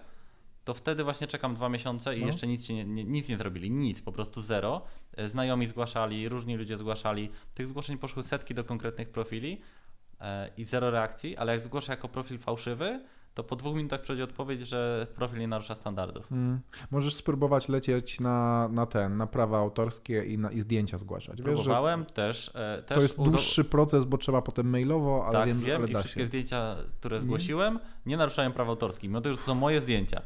to wtedy właśnie czekam dwa miesiące i No. jeszcze nic, nie, nie, nic nie zrobili. Nic, po prostu zero. E, Znajomi zgłaszali, różni ludzie zgłaszali. Tych zgłoszeń poszły setki do konkretnych profili e, i zero reakcji, ale jak zgłoszę jako profil fałszywy, to po dwóch minutach przychodzi odpowiedź, że profil nie narusza standardów. Hmm. Możesz spróbować lecieć na, na ten, na prawa autorskie i, na, i zdjęcia zgłaszać. Wiesz, Próbowałem też. E, też to jest dłuższy proces, bo trzeba potem mailowo, ale tak, wiem, wiem, ale i da wszystkie się. zdjęcia, które Nie? zgłosiłem, nie naruszają praw autorskich, mimo tego, że to są moje zdjęcia.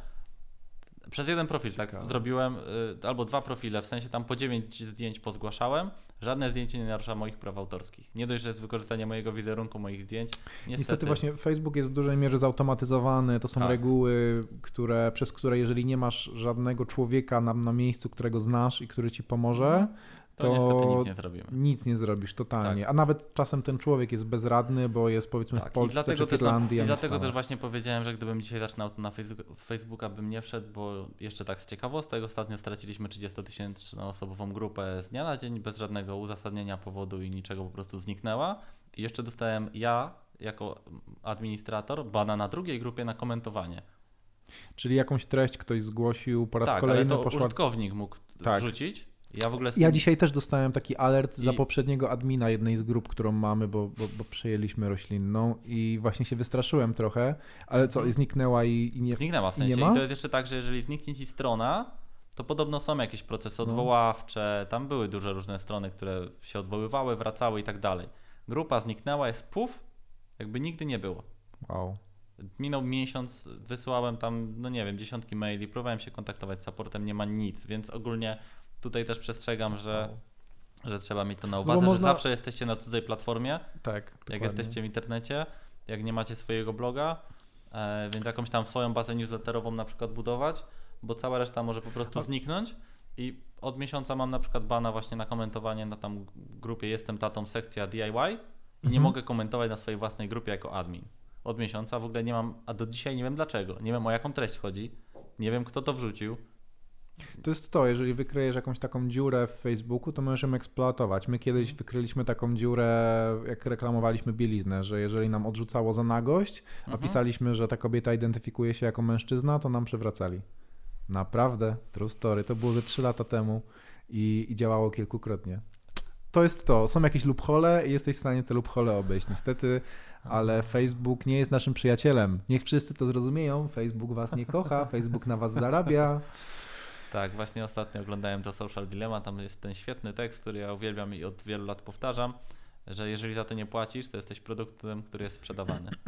Przez jeden profil Ciekawe. tak zrobiłem, y, albo dwa profile, w sensie tam po dziewięć zdjęć pozgłaszałem, żadne zdjęcie nie narusza moich praw autorskich. Nie dość, że jest wykorzystanie mojego wizerunku, moich zdjęć, niestety, Niestety właśnie Facebook jest w dużej mierze zautomatyzowany, to są Tak. reguły, które, przez które jeżeli nie masz żadnego człowieka na, na miejscu, którego znasz i który ci pomoże, to, to niestety nic nie zrobimy. nic nie zrobisz totalnie. A nawet czasem ten człowiek jest bezradny, bo jest powiedzmy w Tak, i Polsce czy w też, i w dlatego też właśnie powiedziałem, że gdybym dzisiaj zaczynał to na Facebooka, bym nie wszedł, bo jeszcze tak z ciekawostek ostatnio straciliśmy 30-tysięczną osobową grupę z dnia na dzień bez żadnego uzasadnienia powodu i niczego po prostu zniknęła. I jeszcze dostałem ja jako administrator bana na drugiej grupie na komentowanie. Czyli jakąś treść ktoś zgłosił po raz tak, ale kolejny, to poszła... użytkownik mógł Tak. wrzucić. Ja w ogóle Ja dzisiaj też dostałem taki alert za I- poprzedniego admina jednej z grup, którą mamy, bo, bo, bo przejęliśmy roślinną i właśnie się wystraszyłem trochę, ale co, Mhm. zniknęła i, i nie... Zniknęła w I sensie. ma? I to jest jeszcze tak, że jeżeli zniknie ci strona, to podobno są jakieś procesy No. odwoławcze, tam były duże różne strony, które się odwoływały, wracały i tak dalej. Grupa zniknęła, jest puf, jakby nigdy nie było. Wow. Minął miesiąc, wysłałem tam, no nie wiem, dziesiątki maili, próbowałem się kontaktować z supportem, nie ma nic, więc ogólnie tutaj też przestrzegam, że, że trzeba mieć to na bo uwadze, że można- zawsze jesteście na cudzej platformie, Tak, jak dokładnie. jesteście w internecie, jak nie macie swojego bloga, e, więc jakąś tam swoją bazę newsletterową na przykład budować, bo cała reszta może po prostu zniknąć. I od miesiąca mam na przykład bana właśnie na komentowanie na tam grupie Jestem Tatą sekcja DIY i nie Mhm. mogę komentować na swojej własnej grupie jako admin. Od miesiąca w ogóle nie mam, a do dzisiaj nie wiem dlaczego, nie wiem o jaką treść chodzi, nie wiem kto to wrzucił, To jest to, jeżeli wykryjesz jakąś taką dziurę w Facebooku, to możesz ją eksploatować. My kiedyś Mhm. wykryliśmy taką dziurę, jak reklamowaliśmy bieliznę, że jeżeli nam odrzucało za nagość, a Mhm. pisaliśmy, że ta kobieta identyfikuje się jako mężczyzna, to nam przewracali. Naprawdę, true story. To było ze 3 lata temu i, i działało kilkukrotnie. To jest to. Są jakieś loophole i jesteś w stanie te loophole obejść. Niestety, ale Facebook nie jest naszym przyjacielem. Niech wszyscy to zrozumieją. Facebook was nie kocha, Facebook na was zarabia. Tak, właśnie ostatnio oglądałem to Social Dilemma, tam jest ten świetny tekst, który ja uwielbiam i od wielu lat powtarzam, że jeżeli za to nie płacisz, to jesteś produktem, który jest sprzedawany.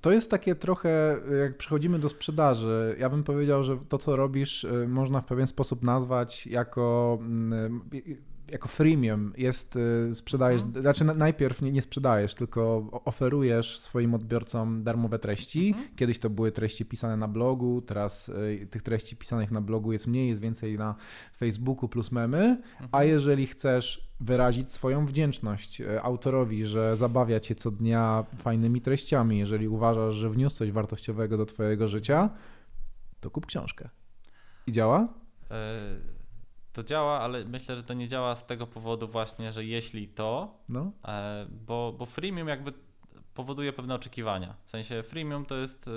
To jest takie trochę, jak przechodzimy do sprzedaży, ja bym powiedział, że to, co robisz, y, można w pewien sposób nazwać jako mm, y, jako freemium jest, y, sprzedajesz, Mhm. znaczy na- najpierw nie, nie sprzedajesz, tylko oferujesz swoim odbiorcom darmowe treści. Mhm. Kiedyś to były treści pisane na blogu, teraz y, tych treści pisanych na blogu jest mniej, jest więcej na Facebooku plus memy. A Mhm. jeżeli chcesz wyrazić swoją wdzięczność e, autorowi, że zabawia cię co dnia fajnymi treściami, jeżeli uważasz, że wniósł coś wartościowego do twojego życia, to kup książkę. I działa? E, To działa, ale myślę, że to nie działa z tego powodu właśnie, że jeśli to, No. e, bo, bo freemium jakby powoduje pewne oczekiwania. W sensie freemium to jest e,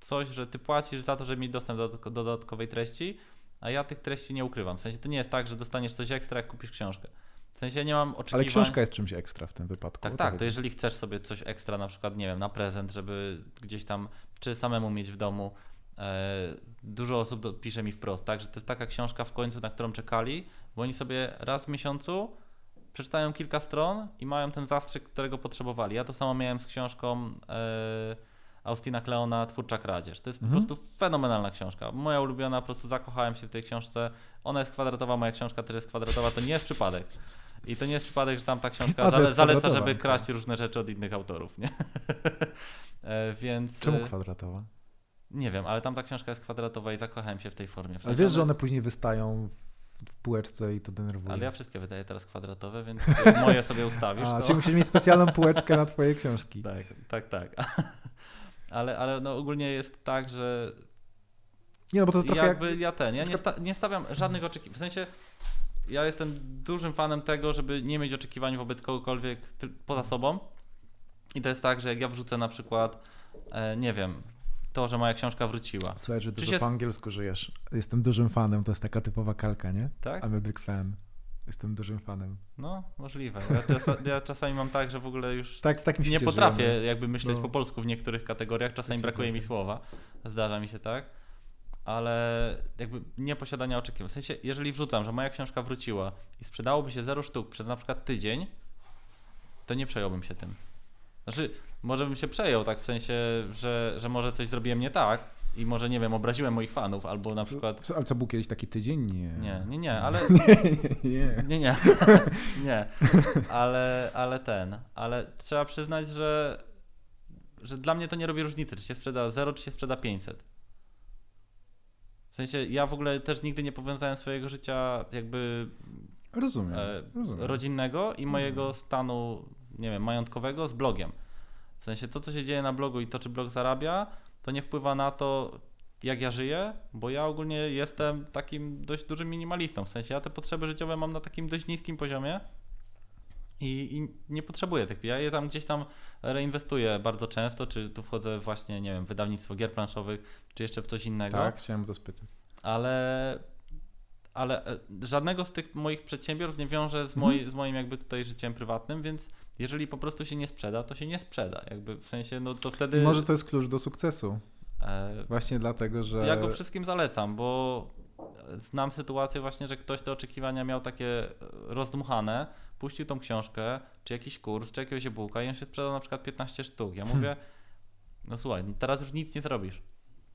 coś, że ty płacisz za to, żeby mieć dostęp do dodatko- dodatkowej treści, a ja tych treści nie ukrywam. W sensie to nie jest tak, że dostaniesz coś ekstra, jak kupisz książkę. W sensie ja nie mam oczekiwań. Ale książka jest czymś ekstra w tym wypadku. Tak, tak, to jeżeli chcesz sobie coś ekstra, na przykład, nie wiem, na prezent, żeby gdzieś tam, czy samemu mieć w domu, dużo osób pisze mi wprost, tak, że to jest taka książka w końcu, na którą czekali, bo oni sobie raz w miesiącu przeczytają kilka stron i mają ten zastrzyk, którego potrzebowali. Ja to samo miałem z książką e, Austina Kleona Twórcza Kradzież. To jest Mhm. po prostu fenomenalna książka. Moja ulubiona, po prostu zakochałem się w tej książce. Ona jest kwadratowa, moja książka też jest kwadratowa, to nie jest przypadek. I to nie jest przypadek, że tam ta książka zale, zaleca, żeby kraść różne rzeczy od innych autorów, nie? e, więc Czemu e, kwadratowa? Nie wiem, ale tam ta książka jest kwadratowa i zakochałem się w tej formie. W Ale wiesz, że one później wystają w, półeczce i to denerwuje. Ale ja wszystkie wydaję teraz kwadratowe, więc jak moje sobie ustawisz, A, to... czyli musisz mieć specjalną półeczkę na twoje książki. Tak, tak, tak. Ale, ale no ogólnie jest tak, że Nie, no bo to jest trochę jak... jakby ja ten, ja nie, sta, nie stawiam żadnych oczekiwań. W sensie ja jestem dużym fanem tego, żeby nie mieć oczekiwań wobec kogokolwiek poza sobą. I to jest tak, że jak ja wrzucę na przykład, e, nie wiem, to, że moja książka wróciła, Słuchaj, że dużo się- po angielsku żyjesz. Jestem dużym fanem, to jest taka typowa kalka, nie? tak? I'm a big fan. Jestem dużym fanem. No, możliwe. Ja, czasa, ja czasami mam tak, że w ogóle już Tak, w takim nie świecie potrafię żyjemy. jakby myśleć No. po polsku w niektórych kategoriach, czasami się brakuje mi słowa, zdarza mi się tak, ale jakby nie posiadania oczekiwań. W sensie, jeżeli wrzucam, że moja książka wróciła i sprzedałoby się 0 sztuk przez na przykład tydzień, to nie przejąłbym się tym. Znaczy, może bym się przejął tak w sensie, że, że może coś zrobiłem nie tak i może, nie wiem, obraziłem moich fanów albo na przykład... Ale co, był kiedyś taki tydzień? Nie. Nie, nie, nie, ale nie, nie. nie, nie, nie, ale, ale ten, ale trzeba przyznać, że, że dla mnie to nie robi różnicy, czy się sprzeda 0, czy się sprzeda 500. W sensie ja w ogóle też nigdy nie powiązałem swojego życia jakby Rozumiem. e, rozumiem. rodzinnego i mojego stanu, nie wiem, majątkowego z blogiem. W sensie to, co się dzieje na blogu i to, czy blog zarabia, to nie wpływa na to, jak ja żyję, bo ja ogólnie jestem takim dość dużym minimalistą. W sensie ja te potrzeby życiowe mam na takim dość niskim poziomie i, i nie potrzebuję tych. Ja je tam gdzieś tam reinwestuję bardzo często, czy tu wchodzę właśnie, nie wiem, wydawnictwo gier planszowych, czy jeszcze w coś innego Tak, chciałem to spytać. ale, ale e, żadnego z tych moich przedsiębiorstw nie wiąże z, Mhm. z moim jakby tutaj życiem prywatnym, więc jeżeli po prostu się nie sprzeda, to się nie sprzeda. Jakby w sensie, no to wtedy Może to jest klucz do sukcesu. e, Właśnie dlatego, że... ja go wszystkim zalecam, bo znam sytuację właśnie, że ktoś te oczekiwania miał takie e, rozdmuchane, puścił tą książkę, czy jakiś kurs, czy jakiegoś e-booka i on się sprzedał na przykład 15 sztuk. Ja mówię, no słuchaj, no teraz już nic nie zrobisz.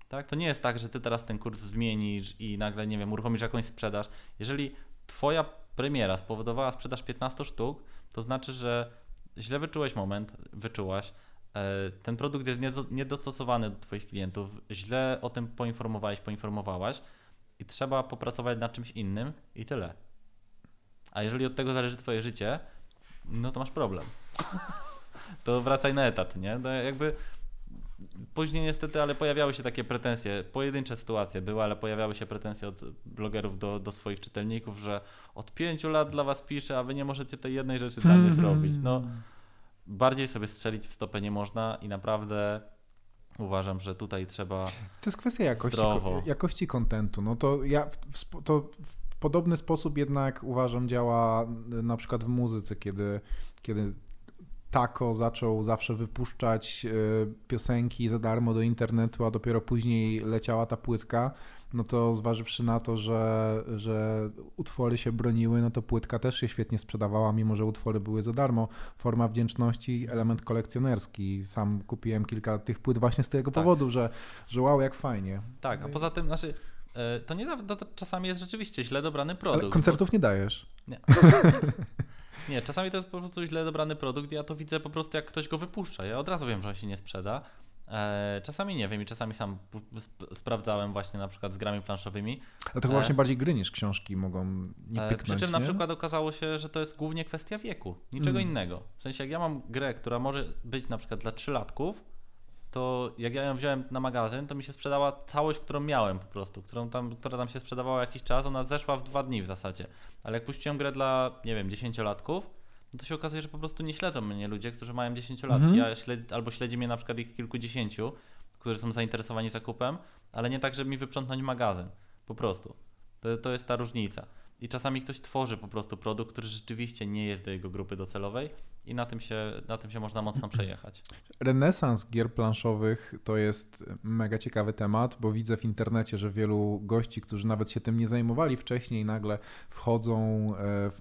Tak? To nie jest tak, że ty teraz ten kurs zmienisz i nagle, nie wiem, uruchomisz jakąś sprzedaż. Jeżeli twoja premiera spowodowała sprzedaż 15 sztuk, to znaczy, że źle wyczułeś moment, wyczułaś, e, ten produkt jest niedo- niedostosowany do twoich klientów, źle o tym poinformowałeś, poinformowałaś i trzeba popracować nad czymś innym i tyle. A jeżeli od tego zależy twoje życie, no to masz problem. to wracaj na etat, nie? No jakby później niestety, ale pojawiały się takie pretensje, pojedyncze sytuacje były, ale pojawiały się pretensje od blogerów do, do swoich czytelników, że od pięciu lat dla was piszę, a wy nie możecie tej jednej rzeczy dla mnie zrobić. No, bardziej sobie strzelić w stopę nie można i naprawdę uważam, że tutaj trzeba To jest kwestia jakości, jakości kontentu. No to ja w, to w podobny sposób jednak uważam działa y, na przykład w muzyce, kiedy, kiedy Taco zaczął zawsze wypuszczać y, piosenki za darmo do internetu, a dopiero później leciała ta płytka, no to zważywszy na to, że, że utwory się broniły, no to płytka też się świetnie sprzedawała, mimo że utwory były za darmo. Forma wdzięczności, element kolekcjonerski. Sam kupiłem kilka tych płyt właśnie z tego Tak. powodu, że, że wow, jak fajnie. Tak, a poza tym, znaczy, e, to nie to, czasami jest rzeczywiście źle dobrany produkt. Ale koncertów nie dajesz. Nie. nie, czasami to jest po prostu źle dobrany produkt. Ja to widzę po prostu, jak ktoś go wypuszcza. Ja od razu wiem, że on się nie sprzeda. E, czasami nie wiem i czasami sam sprawdzałem właśnie na przykład z grami planszowymi. Ale to chyba e, właśnie bardziej gry niż książki mogą nie pyknąć, Przy czym nie? na przykład okazało się, że to jest głównie kwestia wieku, niczego mm. innego. W sensie jak ja mam grę, która może być na przykład dla trzylatków, to jak ja ją wziąłem na magazyn, to mi się sprzedała całość, którą miałem po prostu, którą tam, która tam się sprzedawała jakiś czas, ona zeszła w dwa dni w zasadzie. Ale jak puściłem grę dla, nie wiem, dziesięciolatków, no to się okazuje, że po prostu nie śledzą mnie ludzie, którzy mają 10 lat. Mhm. Ja śledzi, albo śledzi mnie na przykład ich kilkudziesięciu, którzy są zainteresowani zakupem, ale nie tak, żeby mi wyprzątnąć magazyn. Po prostu. To, to jest ta różnica. I czasami ktoś tworzy po prostu produkt, który rzeczywiście nie jest do jego grupy docelowej i na tym się, na tym się można mocno przejechać. Renesans gier planszowych to jest mega ciekawy temat, bo widzę w internecie, że wielu gości, którzy nawet się tym nie zajmowali wcześniej, nagle wchodzą e,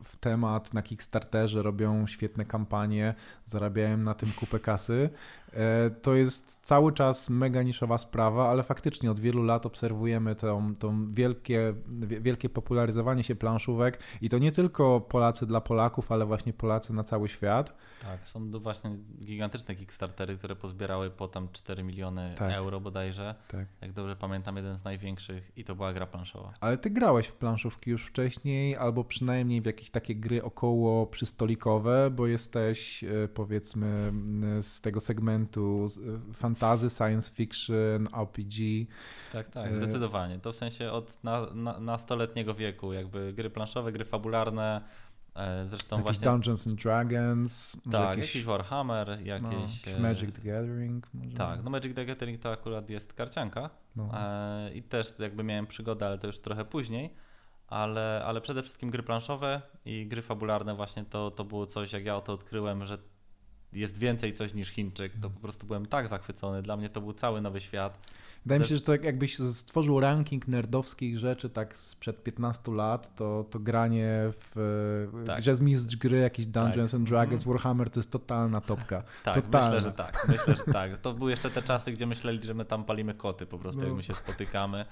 w temat na Kickstarterze, robią świetne kampanie, zarabiają na tym kupę kasy. E, to jest cały czas mega niszowa sprawa, ale faktycznie od wielu lat obserwujemy tą, tą wielkie, wielkie popularyzowanie się planszówek i to nie tylko Polacy dla Polaków, ale właśnie Polacy na cały świat. Tak, są to właśnie gigantyczne Kickstartery, które pozbierały potem 4 miliony tak. euro bodajże. Tak. Jak dobrze pamiętam, jeden z największych i to była gra planszowa. Ale ty grałeś w planszówki już wcześniej, albo przynajmniej w jakieś takie gry około przystolikowe, bo jesteś e, powiedzmy z tego segmentu e, fantazy, science fiction, RPG. Tak, tak, zdecydowanie. To w sensie od na, na, nastoletniego wieku, jakby gry planszowe, gry fabularne, E, zresztą jakieś właśnie... Dungeons and Dragons. Tak, jakiś, jakiś Warhammer, jakieś... No, Magic the Gathering. Może? Tak, no Magic the Gathering to akurat jest karcianka no. e, i też jakby miałem przygodę, ale to już trochę później, ale, ale przede wszystkim gry planszowe i gry fabularne właśnie to, to było coś, jak ja to odkryłem, że jest więcej coś niż Chińczyk, to po prostu byłem tak zachwycony, dla mnie to był cały nowy świat. Wydaje mi się, że to jakbyś stworzył ranking nerdowskich rzeczy tak sprzed 15 lat, to, to granie w tak. grze z mistrz gry, jakiś Dungeons tak. and Dragons, mm. Warhammer to jest totalna topka. Tak, totalna. myślę, że tak. Myślę, że tak. To były jeszcze te czasy, gdzie myśleli, że my tam palimy koty po prostu, no. jak my się spotykamy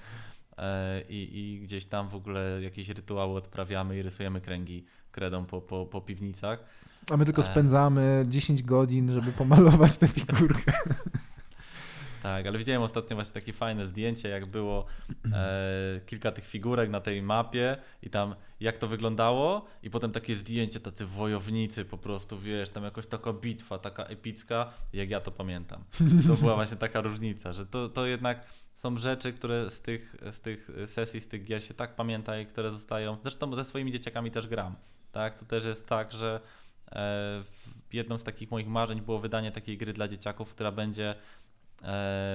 e, i, i gdzieś tam w ogóle jakieś rytuały odprawiamy i rysujemy kręgi kredą po, po, po piwnicach. A my tylko e. spędzamy 10 godzin, żeby pomalować tę figurkę. Tak, ale widziałem ostatnio właśnie takie fajne zdjęcie, jak było e, kilka tych figurek na tej mapie i tam jak to wyglądało i potem takie zdjęcie, tacy wojownicy po prostu, wiesz, tam jakoś taka bitwa, taka epicka, jak ja to pamiętam. To była właśnie taka różnica, że to, to jednak są rzeczy, które z tych, z tych sesji, z tych gier się tak pamięta i które zostają, zresztą ze swoimi dzieciakami też gram, tak, to też jest tak, że e, jedną z takich moich marzeń było wydanie takiej gry dla dzieciaków, która będzie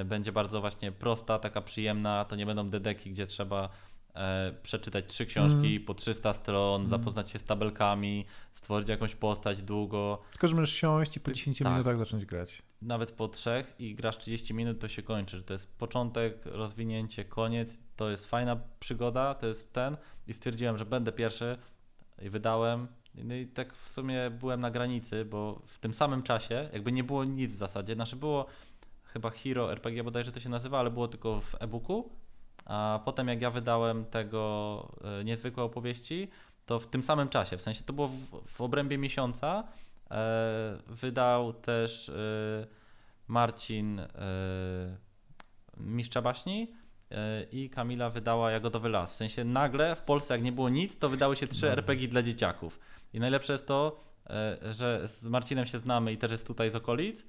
będzie bardzo właśnie prosta, taka przyjemna, to nie będą dedeki, gdzie trzeba e, przeczytać trzy książki mm. po 300 stron, mm. zapoznać się z tabelkami, stworzyć jakąś postać długo. Tylko, że możesz siąść i po 10 tak. minutach zacząć grać. Nawet po trzech i grasz 30 minut, to się kończy. To jest początek, rozwinięcie, koniec. To jest fajna przygoda, to jest ten. I stwierdziłem, że będę pierwszy i wydałem. No i tak w sumie byłem na granicy, bo w tym samym czasie, jakby nie było nic w zasadzie, nasze było chyba Hero RPG bodajże to się nazywa, ale było tylko w e-booku. A potem jak ja wydałem tego e, niezwykłe opowieści, to w tym samym czasie, w sensie to było w, w obrębie miesiąca, e, wydał też e, Marcin e, Mistrza Baśni e, i Kamila wydała Jagodowy Las. W sensie nagle w Polsce jak nie było nic, to wydały się trzy RPG dla dzieciaków. I najlepsze jest to, e, że z Marcinem się znamy i też jest tutaj z okolic,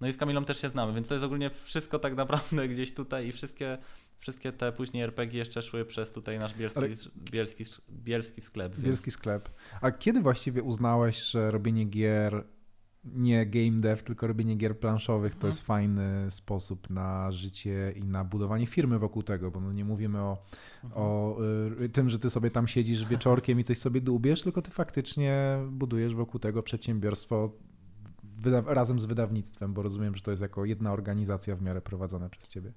no i z Kamilą też się znamy, więc to jest ogólnie wszystko tak naprawdę gdzieś tutaj i wszystkie, wszystkie te później RPG jeszcze szły przez tutaj nasz bielski, Ale... bielski, bielski sklep. Bielski więc... sklep. A kiedy właściwie uznałeś, że robienie gier nie game dev, tylko robienie gier planszowych to mhm. jest fajny sposób na życie i na budowanie firmy wokół tego, bo no nie mówimy o, mhm. o y, tym, że ty sobie tam siedzisz wieczorkiem i coś sobie dłubiesz, tylko ty faktycznie budujesz wokół tego przedsiębiorstwo razem z wydawnictwem, bo rozumiem, że to jest jako jedna organizacja w miarę prowadzona przez ciebie.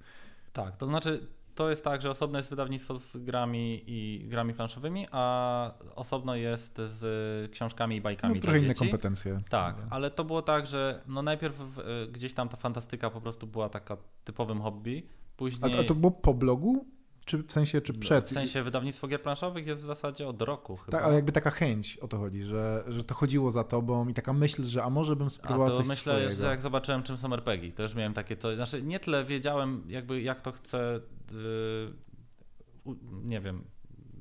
Tak, to znaczy to jest tak, że osobno jest wydawnictwo z grami i grami planszowymi, a osobno jest z książkami i bajkami no, trochę inne kompetencje. Tak, ale to było tak, że no najpierw gdzieś tam ta fantastyka po prostu była taka typowym hobby, później... A, a to było po blogu? Czy w sensie, czy przed? W sensie wydawnictwo gier planszowych jest w zasadzie od roku chyba. Tak, ale jakby taka chęć o to chodzi, że, że to chodziło za tobą i taka myśl, że a może bym spróbował a to coś myślę, swojego. że jak zobaczyłem czym są RPG, to już miałem takie coś, znaczy nie tyle wiedziałem jakby jak to chcę, yy, nie wiem,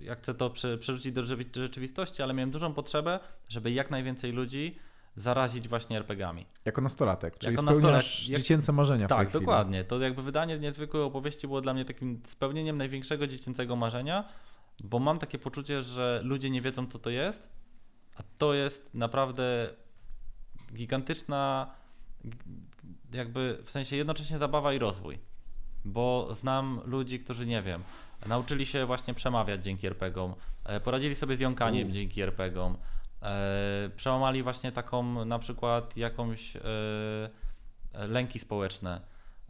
jak chcę to prze, przerzucić do rzeczywistości, ale miałem dużą potrzebę, żeby jak najwięcej ludzi zarazić właśnie RPGami. Jako nastolatek, czyli jako spełniasz jak... dziecięce marzenia Tak, dokładnie. To jakby wydanie niezwykłej opowieści było dla mnie takim spełnieniem największego dziecięcego marzenia, bo mam takie poczucie, że ludzie nie wiedzą co to jest, a to jest naprawdę gigantyczna jakby w sensie jednocześnie zabawa i rozwój. Bo znam ludzi, którzy nie wiem, nauczyli się właśnie przemawiać dzięki RPGom, e, poradzili sobie z jąkaniem U. dzięki RPGom, przełamali właśnie taką na przykład jakąś e, lęki społeczne.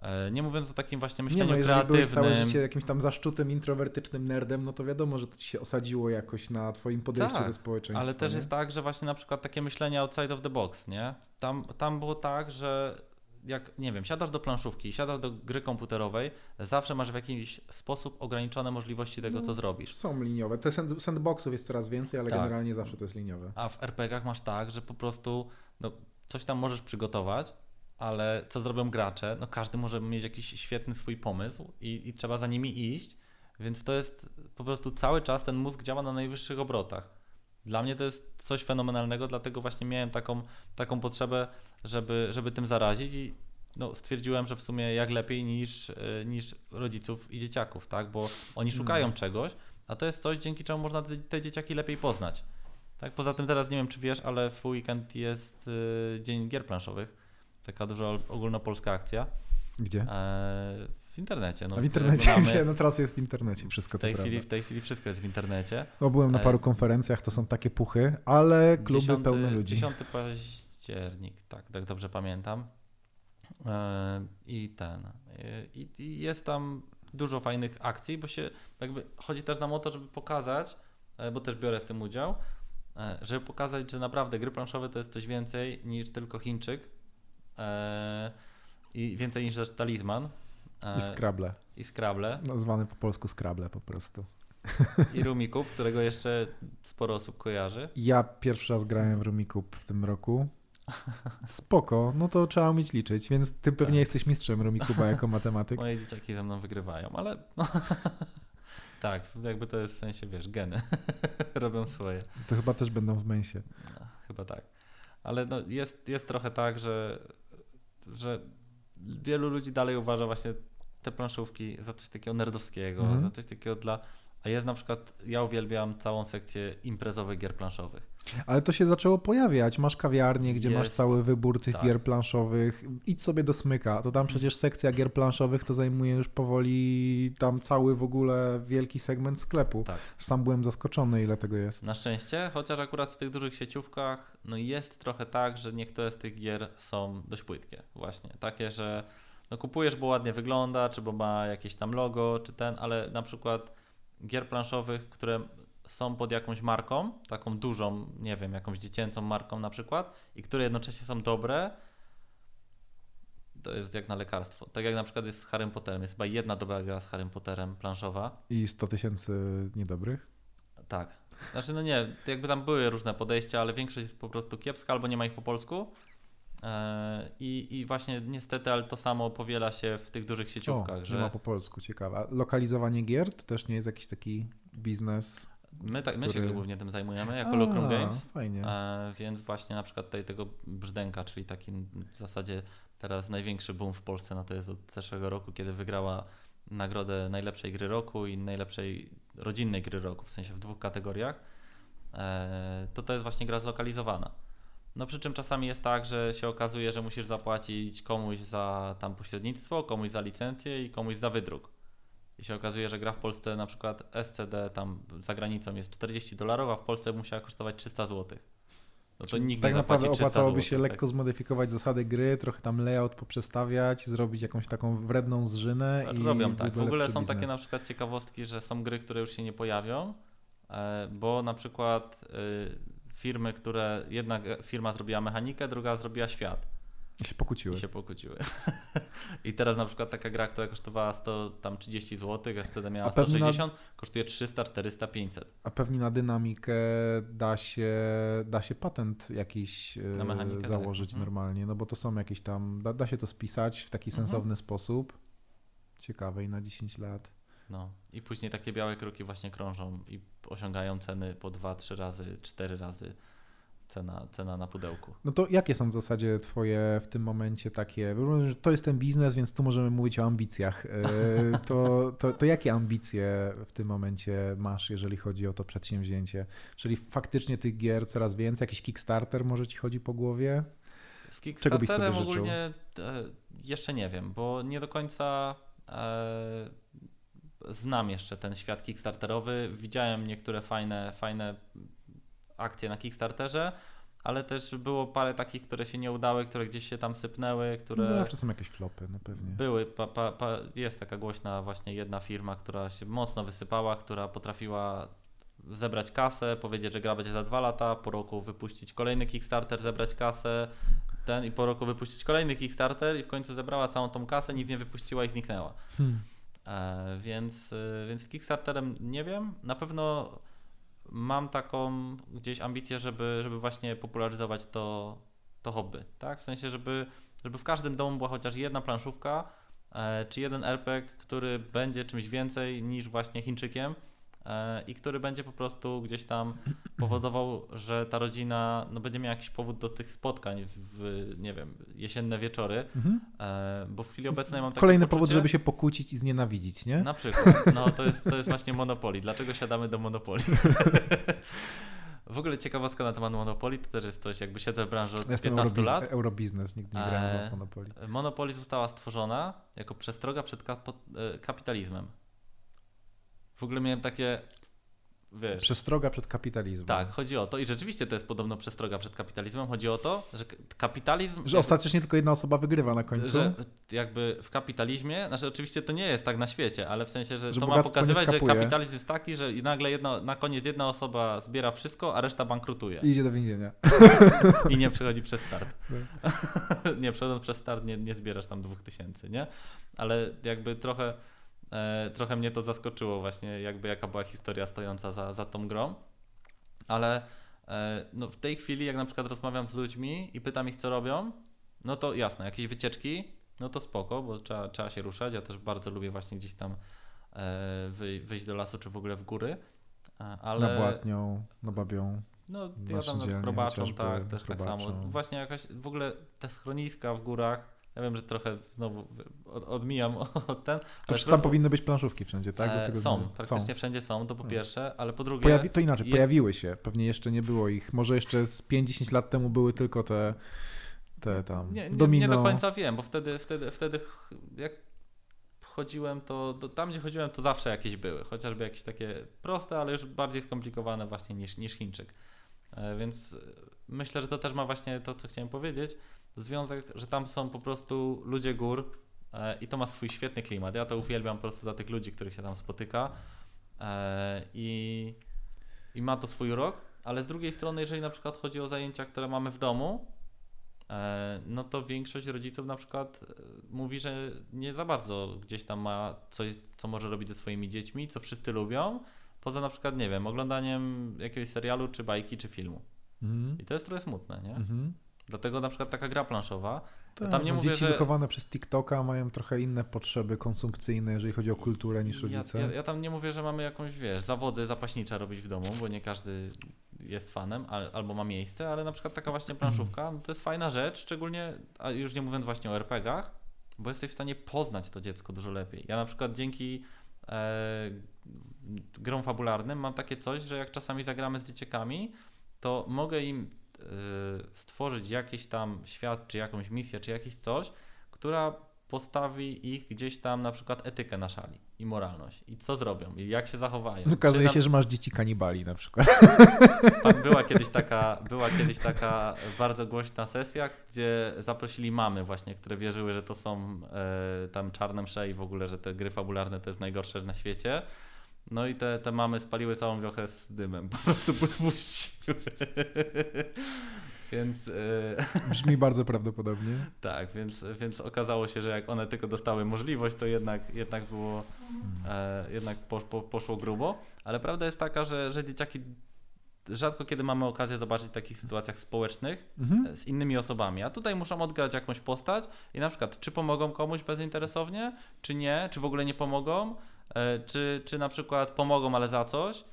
E, nie mówiąc o takim właśnie myśleniu nie, no, jeżeli kreatywnym. byłeś całe życie jakimś tam zaszczutem, introwertycznym nerdem, no to wiadomo, że to ci się osadziło jakoś na twoim podejściu tak, do społeczeństwa. Ale też nie? jest tak, że właśnie na przykład takie myślenie outside of the box, nie? Tam, tam było tak, że jak, nie wiem, siadasz do planszówki, siadasz do gry komputerowej, zawsze masz w jakiś sposób ograniczone możliwości tego, no, co zrobisz. Są liniowe. Te sand sandboxów jest coraz więcej, ale tak. generalnie zawsze to jest liniowe. A w RPGach masz tak, że po prostu no, coś tam możesz przygotować, ale co zrobią gracze? No każdy może mieć jakiś świetny swój pomysł i, i trzeba za nimi iść, więc to jest po prostu cały czas ten mózg działa na najwyższych obrotach. Dla mnie to jest coś fenomenalnego, dlatego właśnie miałem taką, taką potrzebę, żeby, żeby tym zarazić i no, stwierdziłem, że w sumie jak lepiej niż, e, niż rodziców i dzieciaków, tak? bo oni szukają mm. czegoś, a to jest coś, dzięki czemu można te, te, dzieciaki lepiej poznać. Tak? Poza tym teraz nie wiem, czy wiesz, ale w weekend jest y, Dzień Gier Planszowych, taka duża ogólnopolska akcja. Gdzie? E, w internecie. No, A w internecie, mamy... gdzie? No teraz jest w internecie wszystko w tej, chwili, w tej chwili wszystko jest w internecie. No, byłem na e, paru konferencjach, to są takie puchy, ale kluby 10, pełne ludzi. 10 październik, tak, tak dobrze pamiętam. E, I ten. I, I, jest tam dużo fajnych akcji, bo się jakby chodzi też nam o to, żeby pokazać, bo też biorę w tym udział, żeby pokazać, że naprawdę gry planszowe to jest coś więcej niż tylko Chińczyk i więcej niż też talizman. I Scrabble. I Scrabble. Nazwany po polsku Scrabble po prostu. I Rumikub, którego jeszcze sporo osób kojarzy. Ja pierwszy raz grałem w Rumikub w tym roku. Spoko, no to trzeba umieć liczyć, więc ty pewnie tak. jesteś mistrzem Rumikuba jako matematyk. Moje dzieciaki ze mną wygrywają, ale no. tak, jakby to jest w sensie, wiesz, geny robią swoje. To chyba też będą w mensie. No, chyba tak. Ale no jest, jest trochę tak, że, że wielu ludzi dalej uważa właśnie te planszówki za coś takiego nerdowskiego, mm. za coś takiego dla. A jest na przykład, ja uwielbiam całą sekcję imprezowych gier planszowych. Ale to się zaczęło pojawiać. Masz kawiarnię, gdzie jest, masz cały wybór tych tak. gier planszowych. Idź sobie do smyka. To tam przecież sekcja gier planszowych to zajmuje już powoli tam cały w ogóle wielki segment sklepu. Tak. Sam byłem zaskoczony, ile tego jest. Na szczęście, chociaż akurat w tych dużych sieciówkach no jest trochę tak, że niektóre z tych gier są dość płytkie. Właśnie. Takie, że no kupujesz, bo ładnie wygląda, czy bo ma jakieś tam logo, czy ten, ale na przykład gier planszowych, które są pod jakąś marką, taką dużą, nie wiem, jakąś dziecięcą marką na przykład, i które jednocześnie są dobre, to jest jak na lekarstwo. Tak jak na przykład jest z Harry Potterem. Jest chyba jedna dobra gra z Harry Potterem, planszowa. I 100 tysięcy niedobrych? Tak. Znaczy, no nie, jakby tam były różne podejścia, ale większość jest po prostu kiepska albo nie ma ich po polsku. E, I, I właśnie niestety, ale to samo powiela się w tych dużych sieciówkach. O, że nie ma po polsku, ciekawe. A lokalizowanie gier to też nie jest jakiś taki biznes? My, tak, my się głównie tym zajmujemy jako Lucrum Games. Fajnie. E, więc właśnie na przykład tutaj tego brzdęka, czyli taki w zasadzie teraz największy boom w Polsce, no to jest od zeszłego roku, kiedy wygrała nagrodę najlepszej gry roku i najlepszej rodzinnej gry roku, w sensie w dwóch kategoriach. E, to to jest właśnie gra zlokalizowana. No przy czym czasami jest tak, że się okazuje, że musisz zapłacić komuś za tam pośrednictwo, komuś za licencję i komuś za wydruk. I się okazuje, że gra w Polsce na przykład SCD tam za granicą jest 40 dolarów, a w Polsce musiała kosztować 300 zł. No to nikt tak nie naprawdę opłacałoby się lekko tak. zmodyfikować zasady gry, trochę tam layout poprzestawiać, zrobić jakąś taką wredną zrzynę i Robią tak. W ogóle są biznes. takie na przykład ciekawostki, że są gry, które już się nie pojawią, e, bo na przykład y, firmy, które jedna firma zrobiła mechanikę, druga zrobiła świat. I się pokłóciły. I się pokłóciły. I teraz na przykład taka gra, która kosztowała 100, tam 30 zł, SCD miała A pewnie 160, kosztuje 300, 400, 500. A pewnie na dynamikę da się, da się patent jakiś e, Na mechanikę, tak. założyć Mhm. normalnie, no bo to są jakieś tam, da, da się to spisać w taki Mhm. sensowny sposób. Ciekawe i na 10 lat. No i później takie białe kruki właśnie krążą i osiągają ceny po 2-3 razy, 4 razy cena, cena na pudełku. No to jakie są w zasadzie twoje w tym momencie takie, że to jest ten biznes, więc tu możemy mówić o ambicjach. E, To, to, to jakie ambicje w tym momencie masz, jeżeli chodzi o to przedsięwzięcie? Czyli faktycznie tych gier coraz więcej, jakiś Kickstarter może ci chodzi po głowie? Z Czego byś sobie Kickstarterem życzył? ogólnie e, jeszcze nie wiem, bo nie do końca e, znam jeszcze ten świat Kickstarterowy. Widziałem niektóre fajne, fajne akcje na Kickstarterze, ale też było parę takich, które się nie udały, które gdzieś się tam sypnęły, które Zawsze są jakieś flopy, no pewnie. były. Pa, pa, pa, jest taka głośna właśnie jedna firma, która się mocno wysypała, która potrafiła zebrać kasę, powiedzieć, że gra będzie za dwa lata, po roku wypuścić kolejny Kickstarter, zebrać kasę, ten i po roku wypuścić kolejny Kickstarter i w końcu zebrała całą tą kasę, nic nie wypuściła i zniknęła. Hmm. E, więc, e, więc z Kickstarterem nie wiem. Na pewno mam taką gdzieś ambicję, żeby, żeby właśnie popularyzować to, to hobby. Tak? W sensie, żeby, żeby w każdym domu była chociaż jedna planszówka e, czy jeden RPG, który będzie czymś więcej niż właśnie Chińczykiem i który będzie po prostu gdzieś tam powodował, że ta rodzina no, będzie miała jakiś powód do tych spotkań w, nie wiem, jesienne wieczory, Mhm. e, bo w chwili obecnej mam takie Kolejny poczucie, powód, żeby się pokłócić i znienawidzić, nie? na przykład. No to jest, to jest właśnie Monopoly. Dlaczego siadamy do Monopoly? W ogóle ciekawostka na temat Monopoly to też jest coś, jakby siedzę w branży od Jestem 15 eurobiznes, lat. eurobiznes, nigdy nie grałem w Monopoly. Monopoly została stworzona jako przestroga przed e, kapitalizmem. W ogóle miałem takie, wiesz, Przestroga przed kapitalizmem. tak, chodzi o to i rzeczywiście to jest podobno przestroga przed kapitalizmem. Chodzi o to, że kapitalizm... Że ostatecznie tylko jedna osoba wygrywa na końcu. że jakby w kapitalizmie, znaczy oczywiście to nie jest tak na świecie, ale w sensie, że, Że to ma pokazywać, że kapitalizm jest taki, że i nagle jedna, na koniec jedna osoba zbiera wszystko, a reszta bankrutuje I idzie do więzienia. i nie przechodzi przez start. No. nie, przechodząc przez start nie, nie zbierasz tam dwóch tysięcy, nie? Ale jakby trochę, trochę mnie to zaskoczyło właśnie, jakby jaka była historia stojąca za, za tą grą. Ale e, no w tej chwili, jak na przykład rozmawiam z ludźmi i pytam ich, co robią, no to jasne, jakieś wycieczki, no to spoko, bo trzeba, trzeba się ruszać. Ja też bardzo lubię właśnie gdzieś tam e, wy, wyjść do lasu, czy w ogóle w góry. E, Ale Na Błatnią, na Babią. no, ja tam nad tak, też tak samo. Właśnie jakaś, w ogóle te schroniska w górach, ja wiem, że trochę znowu od, odmijam od ten, To ale tam powinny być planszówki wszędzie, tak? E, są, zmierzam. praktycznie wszędzie są, to po No. pierwsze, ale po drugie, Pojawi, to inaczej, jest- pojawiły się. Pewnie jeszcze nie było ich. Może jeszcze z 5-10 lat temu były tylko te, te tam nie, nie, domino. nie do końca wiem, bo wtedy, wtedy, wtedy jak chodziłem, to, to tam, gdzie chodziłem, to zawsze jakieś były, chociażby jakieś takie proste, ale już bardziej skomplikowane właśnie niż, niż Chińczyk. E, Więc myślę, że to też ma właśnie to, co chciałem powiedzieć, związek, że tam są po prostu ludzie gór e, i to ma swój świetny klimat. Ja to uwielbiam po prostu za tych ludzi, których się tam spotyka e, i, i ma to swój rok, ale z drugiej strony, jeżeli na przykład chodzi o zajęcia, które mamy w domu, e, no to większość rodziców na przykład mówi, że nie za bardzo gdzieś tam ma coś, co może robić ze swoimi dziećmi, co wszyscy lubią, poza na przykład, nie wiem, oglądaniem jakiegoś serialu, czy bajki, czy filmu. Mhm. I to jest trochę smutne, nie? Mhm. Dlatego na przykład taka gra planszowa, Tak, tam nie no mówię, dzieci że- wychowane przez TikToka mają trochę inne potrzeby konsumpcyjne, jeżeli chodzi o kulturę niż ja, rodzice. ja, ja tam nie mówię, że mamy jakąś, wiesz, zawody zapaśnicze robić w domu, bo nie każdy jest fanem al, albo ma miejsce, ale na przykład taka właśnie planszówka, no to jest fajna rzecz, szczególnie, a już nie mówiąc właśnie o RPGach, bo jesteś w stanie poznać to dziecko dużo lepiej. Ja na przykład dzięki e, grom fabularnym mam takie coś, że jak czasami zagramy z dzieciakami, to mogę im stworzyć jakiś tam świat, czy jakąś misję, czy jakieś coś, która postawi ich gdzieś tam na przykład etykę na szali i moralność. I co zrobią, i jak się zachowają. Okazuje się, że masz dzieci kanibali na przykład. tam była kiedyś taka, była kiedyś taka bardzo głośna sesja, gdzie zaprosili mamy właśnie, które wierzyły, że to są e, tam czarne msze i w ogóle, że te gry fabularne to jest najgorsze na świecie. No i te, te mamy spaliły całą wiochę z dymem, po prostu puściły. Więc, e, Brzmi bardzo prawdopodobnie. tak, więc, więc okazało się, że jak one tylko dostały możliwość, to jednak, jednak było, e, jednak po, po, poszło grubo. Ale prawda jest taka, że, że dzieciaki rzadko kiedy mamy okazję zobaczyć w takich sytuacjach społecznych mhm. E, z innymi osobami. A tutaj muszą odgrać jakąś postać i na przykład, czy pomogą komuś bezinteresownie, czy nie, czy w ogóle nie pomogą, czy, czy na przykład pomogą, ale za coś.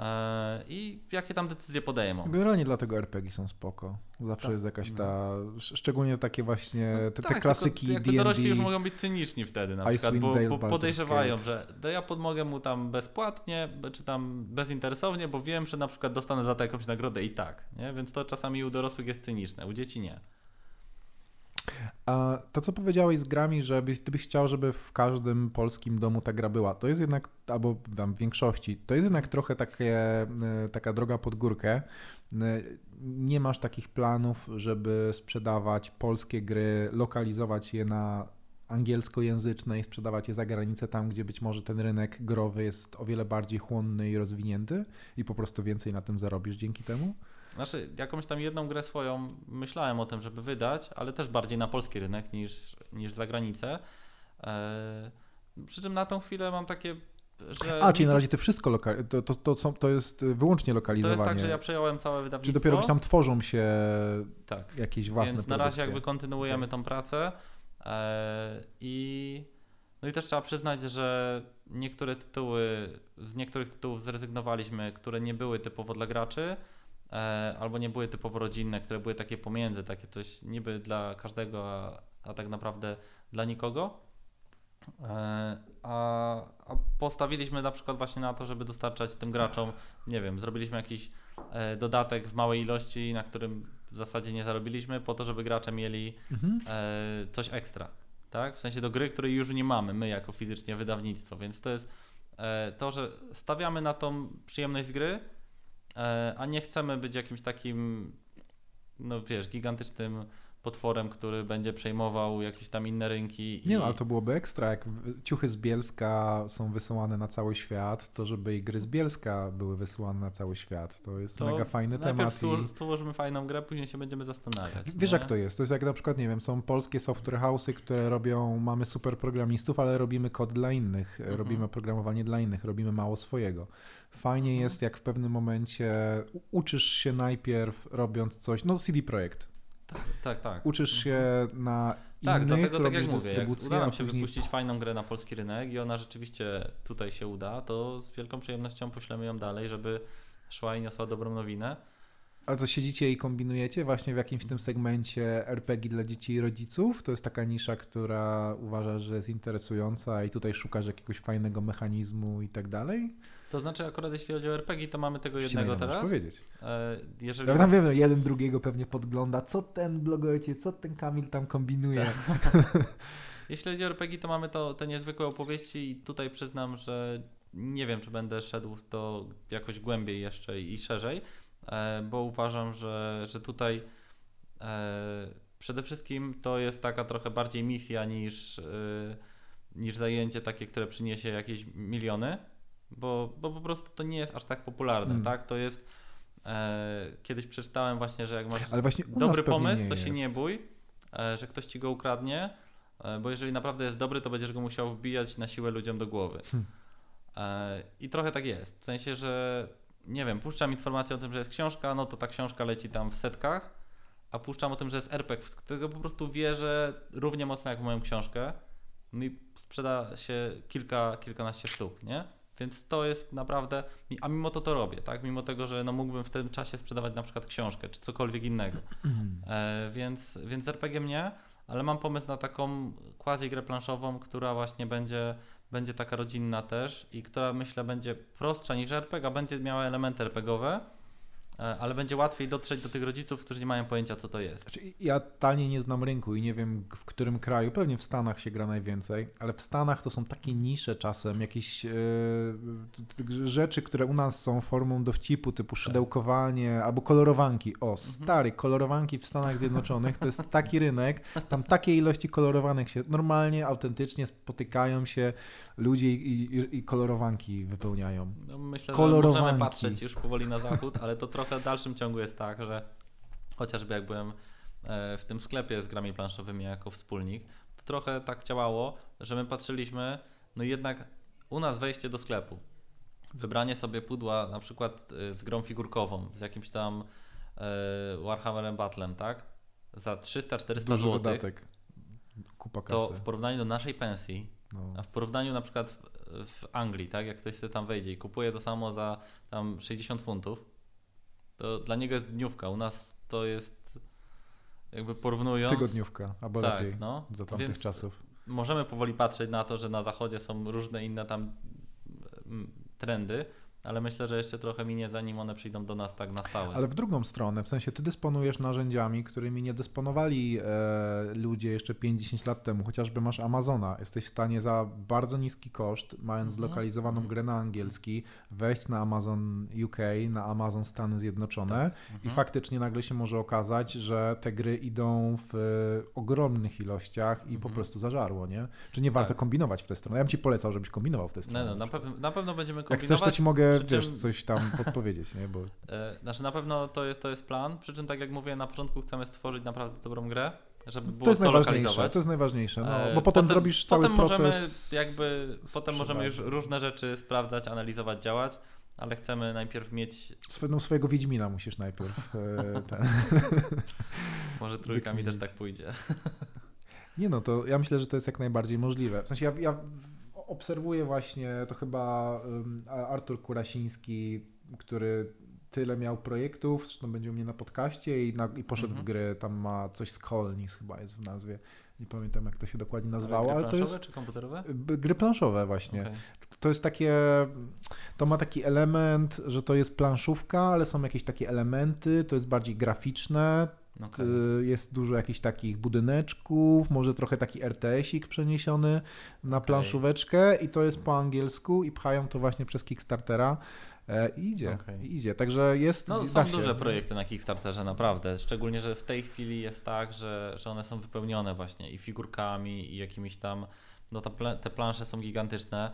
E, i jakie tam decyzje podejmą. Generalnie dlatego RPG są spoko. Zawsze tak. jest jakaś ta, szczególnie takie właśnie no te, tak, te klasyki tylko, D&D. dorośli już mogą być cyniczni wtedy na przykład, bo, bo podejrzewają, że ja pomogę mu tam bezpłatnie, czy tam bezinteresownie, bo wiem, że na przykład dostanę za to jakąś nagrodę i tak, nie? Więc to czasami u dorosłych jest cyniczne, u dzieci nie. A to, co powiedziałeś z grami, że byś, byś chciał, żeby w każdym polskim domu ta gra była, to jest jednak, albo w większości, to jest jednak trochę takie, e, taka droga pod górkę. E, nie masz takich planów, żeby sprzedawać polskie gry, lokalizować je na angielskojęzyczne i sprzedawać je za granicę, tam gdzie być może ten rynek growy jest o wiele bardziej chłonny i rozwinięty i po prostu więcej na tym zarobisz dzięki temu? Znaczy, jakąś tam jedną grę swoją myślałem o tym, żeby wydać, ale też bardziej na polski rynek niż, niż za granicę. Eee, przy czym na tą chwilę mam takie że A, czyli na razie to wszystko loka- to, to, to, są, to jest wyłącznie lokalizowanie. To jest tak, że ja przejąłem całe wydawnictwo. Czy dopiero tam tworzą się tak. jakieś własne Więc na razie jakby kontynuujemy okay. tą pracę eee, i no i też trzeba przyznać, że niektóre tytuły, z niektórych tytułów zrezygnowaliśmy, które nie były typowo dla graczy, E, albo nie były typowo rodzinne, które były takie pomiędzy, takie coś niby dla każdego, a, a tak naprawdę dla nikogo. E, a, a, postawiliśmy na przykład właśnie na to, żeby dostarczać tym graczom, nie wiem, zrobiliśmy jakiś e, dodatek w małej ilości, na którym w zasadzie nie zarobiliśmy, po to, żeby gracze mieli mhm. coś ekstra. Tak? W sensie do gry, której już nie mamy, my jako fizycznie wydawnictwo, więc to jest to, że stawiamy na tą przyjemność gry, E, a nie chcemy być jakimś takim, no wiesz, gigantycznym potworem, który będzie przejmował jakieś tam inne rynki. Nie no, ale to byłoby ekstra, jak ciuchy z Bielska są wysyłane na cały świat, to żeby i gry z Bielska były wysyłane na cały świat. To jest to mega fajny temat. I... stworzymy fajną grę, później się będziemy zastanawiać. Wiesz nie? jak to jest? To jest jak na przykład, nie wiem, są polskie software house'y, które robią, mamy super programistów, ale robimy kod dla innych, mhm. robimy oprogramowanie dla innych, robimy mało swojego. Fajnie mhm. jest, jak w pewnym momencie uczysz się najpierw robiąc coś, no CD Projekt. Tak, tak. tak. Uczysz się mhm. na tak, innych, dlatego tak jak mówię, jak uda nam się później... wypuścić fajną grę na polski rynek i ona rzeczywiście tutaj się uda, to z wielką przyjemnością poślemy ją dalej, żeby szła i niosła dobrą nowinę. Ale co siedzicie i kombinujecie właśnie w jakimś tym segmencie RPG dla dzieci i rodziców? To jest taka nisza, która uważa, że jest interesująca i tutaj szukasz jakiegoś fajnego mechanizmu i tak dalej? To znaczy akurat jeśli chodzi o RPG, to mamy tego jednego teraz. powiedzieć. E, jeżeli... Ja tam wiem, jeden drugiego pewnie podgląda, co ten blogojciec, co ten Kamil tam kombinuje. Tak. jeśli chodzi o RPG, to mamy to, te niezwykłe opowieści i tutaj przyznam, że nie wiem, czy będę szedł w to jakoś głębiej jeszcze i szerzej, e, bo uważam, że, że tutaj e, przede wszystkim to jest taka trochę bardziej misja niż, niż zajęcie takie, które przyniesie jakieś miliony bo, bo po prostu to nie jest aż tak popularne, mm. tak? To jest. E, kiedyś przeczytałem właśnie, że jak masz dobry pomysł, to się nie bój, e, że ktoś ci go ukradnie, e, bo jeżeli naprawdę jest dobry, to będziesz go musiał wbijać na siłę ludziom do głowy. Hmm. E, I trochę tak jest. W sensie, że nie wiem, puszczam informację o tym, że jest książka, no to ta książka leci tam w setkach, a puszczam o tym, że jest RPG, w którego po prostu wierzę równie mocno jak w moją książkę. No i sprzeda się kilka, kilkanaście sztuk, nie? Więc to jest naprawdę, a mimo to to robię, tak? Mimo tego, że no mógłbym w tym czasie sprzedawać na przykład książkę czy cokolwiek innego. E, więc, więc RPG mnie, ale mam pomysł na taką quasi grę planszową, która właśnie będzie, będzie taka rodzinna też i która myślę będzie prostsza niż RPG, a będzie miała elementy RPGowe ale będzie łatwiej dotrzeć do tych rodziców, którzy nie mają pojęcia, co to jest. Znaczy, ja totalnie nie znam rynku i nie wiem, w którym kraju, pewnie w Stanach się gra najwięcej, ale w Stanach to są takie nisze czasem, jakieś e, rzeczy, które u nas są formą dowcipu, typu tak. szydełkowanie albo kolorowanki. O, mhm. stary, kolorowanki w Stanach Zjednoczonych to jest taki rynek, tam takie ilości kolorowanych się normalnie, autentycznie spotykają się ludzie i, i, i kolorowanki wypełniają. No myślę, kolorowanki. że możemy patrzeć już powoli na zachód, ale to trochę w dalszym ciągu jest tak, że chociażby jak byłem e, w tym sklepie z grami planszowymi jako wspólnik, to trochę tak działało, że my patrzyliśmy, no jednak u nas wejście do sklepu, wybranie sobie pudła na przykład e, z grą figurkową, z jakimś tam e, Warhammerem Battlem, tak? Za 300-400 Duży zł, wydatek. Kupa to kasy. w porównaniu do naszej pensji, No. a w porównaniu na przykład w, w Anglii, tak, jak ktoś sobie tam wejdzie i kupuje to samo za tam 60 funtów, to dla niego jest dniówka. U nas to jest jakby porównując. Tygodniówka, albo tak, lepiej no. za tamtych Więc czasów. Możemy powoli patrzeć na to, że na zachodzie są różne inne tam mm, trendy, ale myślę, że jeszcze trochę minie, zanim one przyjdą do nas tak na stałe. Ale w drugą stronę, w sensie ty dysponujesz narzędziami, którymi nie dysponowali e, ludzie jeszcze 5-10 lat temu. Chociażby masz Amazona. Jesteś w stanie za bardzo niski koszt, mając Mhm. zlokalizowaną Mhm. grę na angielski, wejść na Amazon UK, na Amazon Stany Zjednoczone i Mhm. faktycznie nagle się może okazać, że te gry idą w e, ogromnych ilościach i po Mhm. prostu zażarło, nie? Czy nie warto Tak. kombinować w tę stronę? Ja bym ci polecał, żebyś kombinował w tę No, stronę. no, na, pewno, na pewno będziemy Jak kombinować. chcesz, to ci mogę, przy wiesz, czym- coś tam podpowiedzieć, nie? Bo E, Znaczy na pewno to jest, to jest plan, przy czym tak jak mówię na początku chcemy stworzyć naprawdę dobrą grę, żeby było to jest lokalizować. to jest najważniejsze, no, E, bo potem, zrobisz cały potem proces. Możemy jakby, potem możemy już różne rzeczy sprawdzać, analizować, działać, ale chcemy najpierw mieć, Swe- no, swojego Wiedźmina musisz najpierw e, ten. może trójkami też tak pójdzie. Nie no, to ja myślę, że to jest jak najbardziej możliwe. W sensie ja, ja obserwuję właśnie, to chyba Artur Kurasiński, który tyle miał projektów, zresztą będzie u mnie na podcaście i, na, i poszedł Mhm. w gry, tam ma coś z Kolnis chyba jest w nazwie. Nie pamiętam jak to się dokładnie nazywało, gry ale to planszowe jest czy komputerowe? gry planszowe właśnie. Okej. To jest takie, to ma taki element, że to jest planszówka, ale są jakieś takie elementy, to jest bardziej graficzne, Okej. y, jest dużo jakichś takich budyneczków, może trochę taki RTS-ik przeniesiony na Okej. planszóweczkę i to jest po angielsku i pchają to właśnie przez Kickstartera e, i idzie, i idzie, także jest, No, są się. duże projekty na Kickstarterze, naprawdę. Szczególnie, że w tej chwili jest tak, że, że one są wypełnione właśnie i figurkami, i jakimiś tam. No, ta te plansze są gigantyczne.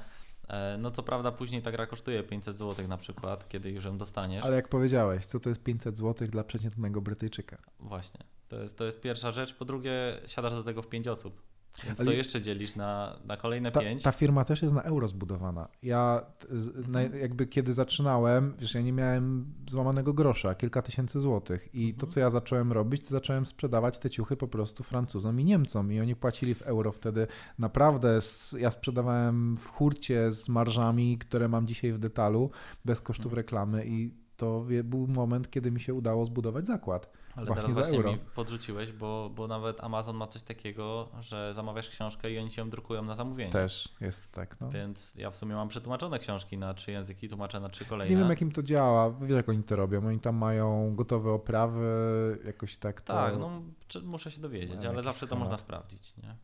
E, No, co prawda, później ta gra kosztuje 500 zł na przykład, kiedy już ją dostaniesz. Ale jak powiedziałeś, co to jest 500 zł dla przeciętnego Brytyjczyka? Właśnie. To jest, to jest pierwsza rzecz. Po drugie, siadasz do tego w 5 osób. Więc Ale- to jeszcze dzielisz na, na kolejne Ta, 5. ta firma też jest na euro zbudowana. Ja z- Mhm. jakby kiedy zaczynałem, wiesz, ja nie miałem złamanego grosza, kilka tysięcy złotych i to, Mhm. co ja zacząłem robić, to zacząłem sprzedawać te ciuchy po prostu Francuzom i Niemcom i oni płacili w euro wtedy. Naprawdę s- ja sprzedawałem w hurcie z marżami, które mam dzisiaj w detalu, bez kosztów Mhm. reklamy i to był moment, kiedy mi się udało zbudować zakład. Ale właśnie teraz właśnie euro. mi podrzuciłeś, bo, bo nawet Amazon ma coś takiego, że zamawiasz książkę i oni ci ją drukują na zamówienie. Też jest tak, no. Więc ja w sumie mam przetłumaczone książki na trzy języki, tłumaczę na trzy kolejne. Nie wiem, jak im to działa. Wiesz, jak oni to robią. Oni tam mają gotowe oprawy, jakoś tak to... Tak, no muszę się dowiedzieć, ale zawsze to schemat. można sprawdzić, nie?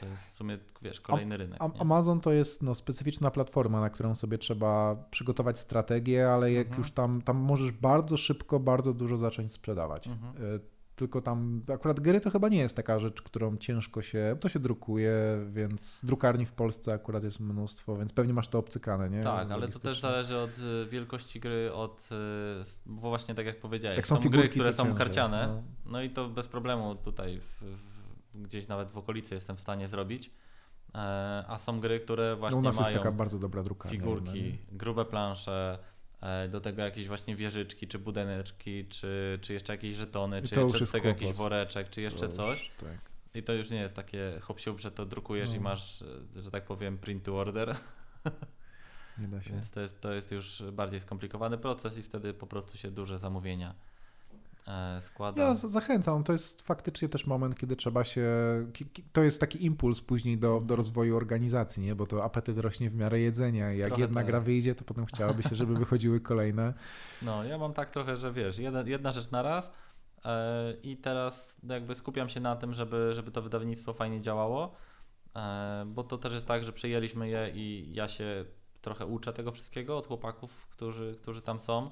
To jest w sumie, wiesz, kolejny rynek. Nie? Amazon to jest no, specyficzna platforma, na którą sobie trzeba przygotować strategię, ale jak Mhm. już tam, tam możesz bardzo szybko, bardzo dużo zacząć sprzedawać. Mhm. Y, Tylko tam, akurat gry to chyba nie jest taka rzecz, którą ciężko się, to się drukuje, więc drukarni w Polsce akurat jest mnóstwo, więc pewnie masz to obcykane, nie? Tak, ale to też zależy od y, wielkości gry, od, s- bo właśnie tak jak powiedziałeś, Jak są są, figurki, gry, które są ciężej, karciane, no. no. i to bez problemu tutaj w, w, gdzieś nawet w okolicy jestem w stanie zrobić, e, a są gry, które No, właśnie u nas mają jest taka bardzo dobra drukarnia. figurki, grube plansze, e, do tego jakieś właśnie wieżyczki, czy budyneczki, czy, czy jeszcze jakieś żetony, I czy jeszcze tego jakiś woreczek, czy jeszcze coś. tak. I to już nie jest takie hop że to drukujesz i No. masz, e, że tak powiem, print to order. Nie da się. Więc to jest, to jest już bardziej skomplikowany proces i wtedy po prostu się duże zamówienia składa. Ja zachęcam. To jest faktycznie też moment, kiedy trzeba się. To jest taki impuls później do, do rozwoju organizacji, nie? bo to apetyt rośnie w miarę jedzenia. I jak Trochę jedna tak. gra wyjdzie, to potem chciałoby się, żeby wychodziły kolejne. No, ja mam tak trochę, że wiesz, jedna, jedna rzecz na raz e, i teraz jakby skupiam się na tym, żeby, żeby to wydawnictwo fajnie działało, e, bo to też jest tak, że przejęliśmy je i ja się trochę uczę tego wszystkiego od chłopaków, którzy, którzy tam są.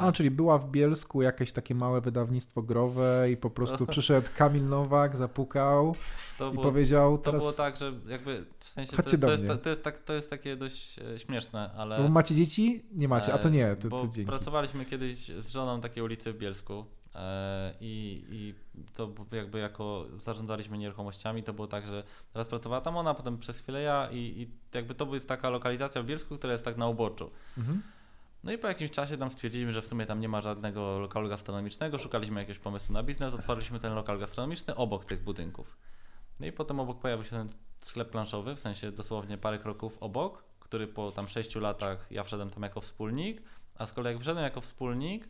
A, czyli była w Bielsku jakieś takie małe wydawnictwo growe i po prostu przyszedł Kamil Nowak, zapukał to i było, powiedział to teraz. było tak, że jakby w sensie Chodźcie to, to, jest, to, jest tak, to jest takie dość e, śmieszne, ale... Bo macie dzieci? Nie macie, a to nie, to, bo to dzięki. pracowaliśmy kiedyś z żoną takiej ulicy w Bielsku E, I, I to jakby jako zarządzaliśmy nieruchomościami, to było tak, że teraz pracowała tam ona, potem przez chwilę ja i, i jakby to jest taka lokalizacja w Bielsku, która jest tak na uboczu. Mhm. No i po jakimś czasie tam stwierdziliśmy, że w sumie tam nie ma żadnego lokalu gastronomicznego, szukaliśmy jakiegoś pomysłu na biznes, otworzyliśmy ten lokal gastronomiczny obok tych budynków. No i potem obok pojawił się ten sklep planszowy, w sensie dosłownie parę kroków obok, który po tam sześciu latach ja wszedłem tam jako wspólnik, a z kolei jak wszedłem jako wspólnik,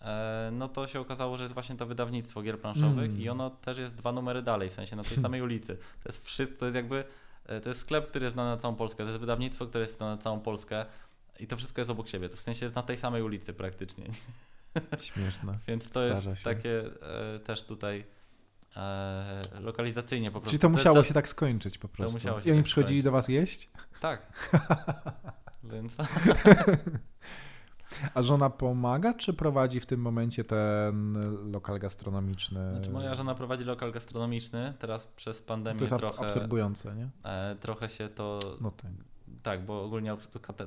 e, no to się okazało, że jest właśnie to wydawnictwo gier planszowych Mm. i ono też jest dwa numery dalej, w sensie na tej samej ulicy. To jest wszystko, to jest jakby, e, to jest sklep, który jest znany na całą Polskę, to jest wydawnictwo, które jest znane na całą Polskę i to wszystko jest obok siebie, to w sensie jest na tej samej ulicy praktycznie. Śmieszne. Więc to jest się. takie e, też tutaj e, lokalizacyjnie po prostu. Czyli to musiało za- się tak skończyć po prostu. I oni tak przychodzili skończyć. do was jeść? Tak. Więc A żona pomaga, czy prowadzi w tym momencie ten lokal gastronomiczny? znaczy moja żona prowadzi lokal gastronomiczny, teraz przez pandemię To jest trochę, absorbujące, nie? e, trochę się to, No tak. Tak, bo ogólnie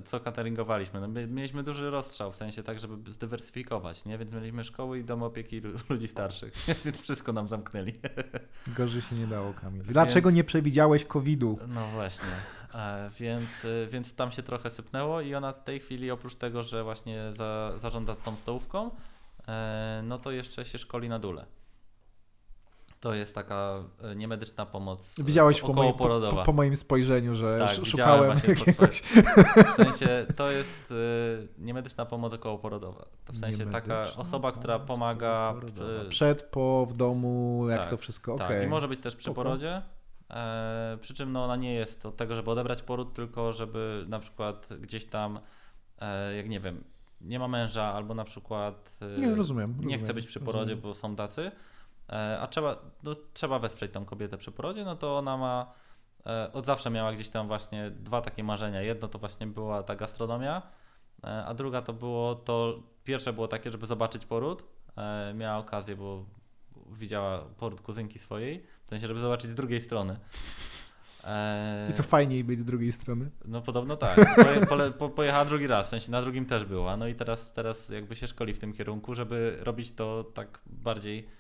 co cateringowaliśmy, no my mieliśmy duży rozstrzał, w sensie tak, żeby zdywersyfikować, nie? Więc mieliśmy szkoły i dom opieki lu- ludzi starszych, więc wszystko nam zamknęli. Gorzej się nie dało, Kamil. Dlaczego Więc- nie przewidziałeś COVID-u? No właśnie. E, więc, e, więc tam się trochę sypnęło i ona w tej chwili oprócz tego, że właśnie za, zarządza tą stołówką, e, no to jeszcze się szkoli na dule. To jest taka e, niemedyczna pomoc e, Widziałeś po, moim, po, po, moim spojrzeniu, że Tak, szukałem jakiegoś... W sensie to jest e, niemedyczna pomoc okołoporodowa. To w sensie taka osoba, która pomaga Przed, po, w domu, jak tak, to wszystko, Tak, i może być też przy Spoko. porodzie. E, przy czym no, ona nie jest od tego, żeby odebrać poród, tylko żeby na przykład gdzieś tam, e, jak nie wiem, nie ma męża albo na przykład e, Nie, rozumiem. nie rozumiem, chce być przy porodzie, rozumiem. bo są tacy, a trzeba, no, trzeba wesprzeć tą kobietę przy porodzie, no to ona ma, e, od zawsze miała gdzieś tam właśnie dwa takie marzenia. Jedno to właśnie była ta gastronomia, e, a druga to było to, pierwsze było takie, żeby zobaczyć poród. E, miała okazję, bo widziała poród kuzynki swojej, w sensie, żeby zobaczyć z drugiej strony. E, I co fajniej być z drugiej strony? no podobno tak. Poje, po, pojechała drugi raz, w sensie na drugim też była. No i teraz, teraz jakby się szkoli w tym kierunku, żeby robić to tak bardziej e,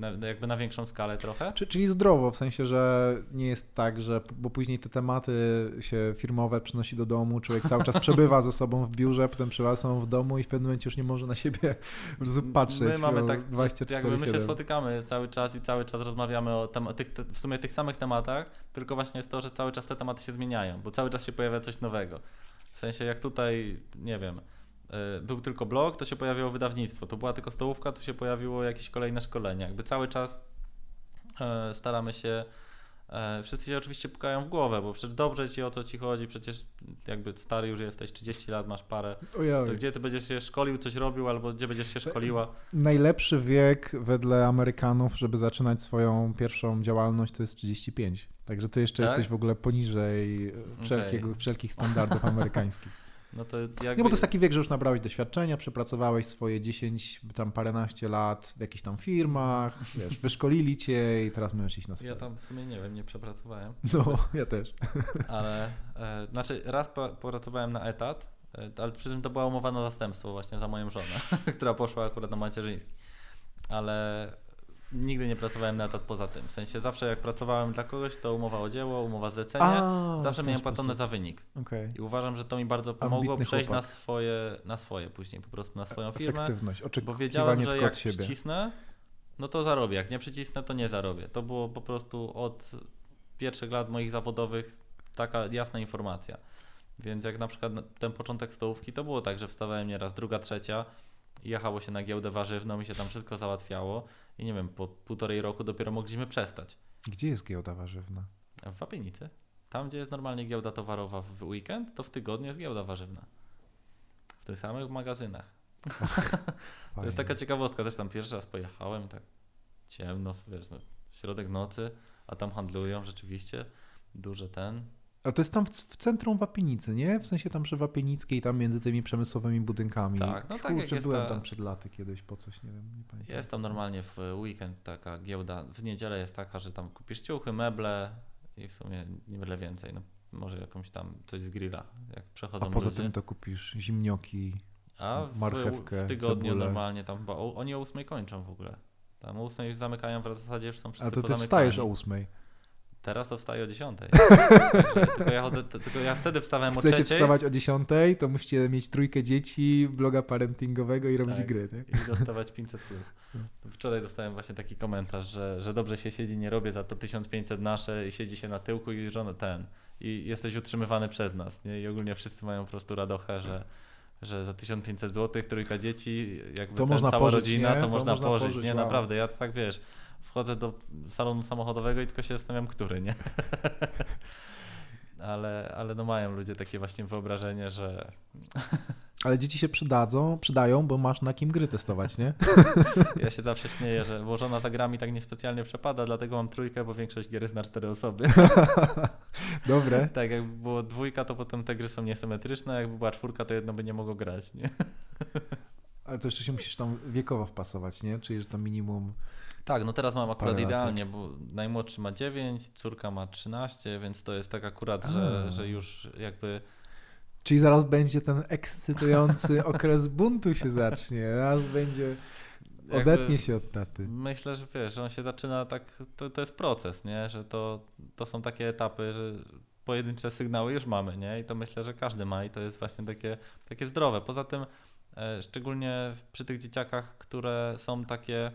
na, jakby na większą skalę trochę. Czy, czyli zdrowo, w sensie, że nie jest tak, że bo później te tematy się firmowe przynosi do domu, człowiek cały czas przebywa ze sobą w biurze, potem przebywa ze sobą w domu i w pewnym momencie już nie może na siebie patrzeć. My mamy tak, 24/7. jakby my się spotykamy cały czas i cały czas rozmawiamy o tem- tych, w sumie tych samych tematach, tylko właśnie jest to, że cały czas te tematy się zmieniają, bo cały czas się pojawia coś nowego. W sensie jak tutaj, nie wiem, był tylko blog, to się pojawiło wydawnictwo, to była tylko stołówka, to się pojawiło jakieś kolejne szkolenie. Jakby cały czas e, staramy się e, Wszyscy się oczywiście pukają w głowę, bo przecież dobrze ci o co ci chodzi, przecież jakby stary już jesteś, 30 lat, masz parę, to gdzie ty będziesz się szkolił, coś robił, albo gdzie będziesz się szkoliła? Najlepszy wiek wedle Amerykanów, żeby zaczynać swoją pierwszą działalność, to jest 35. Także ty jeszcze Tak? jesteś w ogóle poniżej wszelkiego, wszelkich standardów amerykańskich. No to jakby... Nie, bo to jest taki wiek, że już nabrałeś doświadczenia, przepracowałeś swoje 10, tam paręnaście lat w jakichś tam firmach, wiesz, wyszkolili cię i teraz możesz iść na swoje. Ja tam w sumie nie wiem, nie przepracowałem, No, ja też. ale e, znaczy raz po, pracowałem na etat, e, ale przy tym to była umowa na zastępstwo właśnie za moją żonę, która poszła akurat na macierzyński. Ale nigdy nie pracowałem na etat poza tym. W sensie zawsze jak pracowałem dla kogoś, to umowa o dzieło, umowa zlecenie. A, zawsze miałem płatone za wynik. Okej. I uważam, że to mi bardzo pomogło Ambitny przejść na swoje, na swoje później, po prostu na swoją firmę. Efektywność, Bo oczekiwanie wiedziałem, że jak siebie. przycisnę, no to zarobię. Jak nie przycisnę, to nie zarobię. To było po prostu od pierwszych lat moich zawodowych taka jasna informacja. Więc jak na przykład ten początek stołówki, to było tak, że wstawałem nieraz druga, trzecia jechało się na giełdę warzywną i się tam wszystko załatwiało. I nie wiem, po półtorej roku dopiero mogliśmy przestać. Gdzie jest giełda warzywna? W Wapienicy, tam gdzie jest normalnie giełda towarowa w weekend, to w tygodniu jest giełda warzywna. W tych samych magazynach. To jest taka ciekawostka, też tam pierwszy raz pojechałem, tak ciemno, wiesz, no, środek nocy, a tam handlują rzeczywiście, duże ten. A to jest tam w, w centrum Wapienicy, nie? W sensie tam przy Wapienickiej, tam między tymi przemysłowymi budynkami. Tak, no tak jak Kurczę, jest byłem ta- tam przed laty kiedyś po coś, nie wiem, nie pamiętam. Jest tam normalnie w weekend taka giełda, w niedzielę jest taka, że tam kupisz ciuchy, meble i w sumie niewiele więcej, no może jakąś tam coś z grilla, jak A przechodzą poza ludzie. tym to kupisz zimnioki. A w, marchewkę, w tygodniu cebulę. normalnie tam chyba o, oni o 8 kończą w ogóle. Tam o 8 zamykają w zasadzie już są wszyscy A to ty wstajesz o ósmej. Teraz to wstaję o 10. Także tylko, ja chodzę, tylko ja wtedy wstawałem o Chcecie 3 wstawać o 10, to musicie mieć trójkę dzieci, bloga parentingowego i robić Tak. gry, tak? i dostawać 500 plus. Wczoraj dostałem właśnie taki komentarz, że, że dobrze się siedzi, nie robię za to 1500 nasze i siedzi się na tyłku i żona ten. I jesteś utrzymywany przez nas. Nie? I ogólnie wszyscy mają po prostu radochę, że, że za 1500 zł trójka dzieci, jakby To ten, można cała pożyć, rodzina, nie? to To można, można pożyć. pożyć, nie, wow. naprawdę, ja tak wiesz, wchodzę do salonu samochodowego i tylko się zastanawiam, który, nie? ale, ale no mają ludzie takie właśnie wyobrażenie, że Ale dzieci się przydadzą, przydają, bo masz na kim gry testować, nie? Ja się zawsze śmieję, że bo żona za grami tak niespecjalnie przepada, dlatego mam trójkę, bo większość gier jest na cztery osoby. Dobre. tak, jakby było dwójka, to potem te gry są niesymetryczne, jakby była czwórka, to jedno by nie mogło grać, nie? Ale to jeszcze się musisz tam wiekowo wpasować, nie? Czyli, że to minimum... Tak, no teraz mam akurat Parę idealnie, bo najmłodszy ma 9, córka ma 13, więc to jest tak akurat, że, A. że już jakby Czyli zaraz będzie ten ekscytujący okres buntu się zacznie. Raz będzie... Odetnie się od taty. Myślę, że wiesz, że on się zaczyna tak, to, to jest proces, nie? Że to, to są takie etapy, że pojedyncze sygnały już mamy, nie? I to myślę, że każdy ma i to jest właśnie takie, takie zdrowe. Poza tym, e, szczególnie przy tych dzieciakach, które są takie,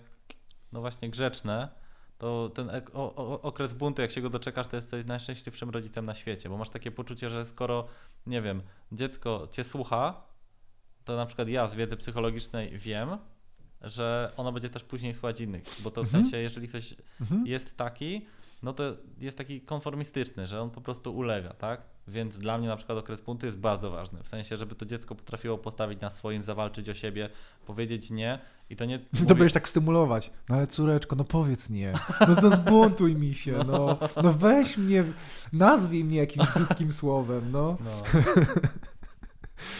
no właśnie grzeczne, to ten ek- o, o, okres buntu, jak się go doczekasz, to jesteś najszczęśliwszym rodzicem na świecie, bo masz takie poczucie, że skoro, nie wiem, dziecko cię słucha, to na przykład ja z wiedzy psychologicznej wiem, że ono będzie też później słuchać innych, bo to w Mhm. sensie, jeżeli ktoś Mhm. jest taki, no to jest taki konformistyczny, że on po prostu ulega, tak? Więc dla mnie na przykład okres buntu jest bardzo ważny, w sensie, żeby to dziecko potrafiło postawić na swoim, zawalczyć o siebie, powiedzieć nie i to nie... To mówię- będziesz tak stymulować. No ale córeczko, no powiedz nie. No, no zbuntuj mi się, no. No weź mnie, nazwij mnie jakimś brzydkim słowem, no. No.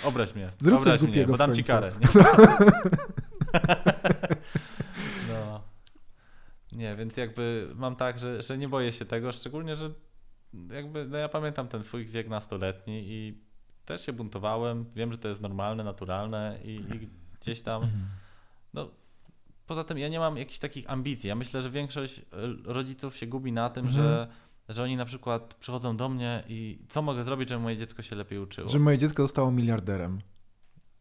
Obraź mnie. Zrób coś obraź mnie, głupiego bo dam ci karę. Nie? więc jakby mam tak, że, że nie boję się tego, szczególnie, że jakby no ja pamiętam ten swój wiek nastoletni i też się buntowałem. Wiem, że to jest normalne, naturalne i, i gdzieś tam. No, poza tym ja nie mam jakichś takich ambicji. Ja myślę, że większość y, rodziców się gubi na tym, Mhm. że, że oni na przykład przychodzą do mnie i co mogę zrobić, żeby moje dziecko się lepiej uczyło. Żeby moje dziecko zostało miliarderem.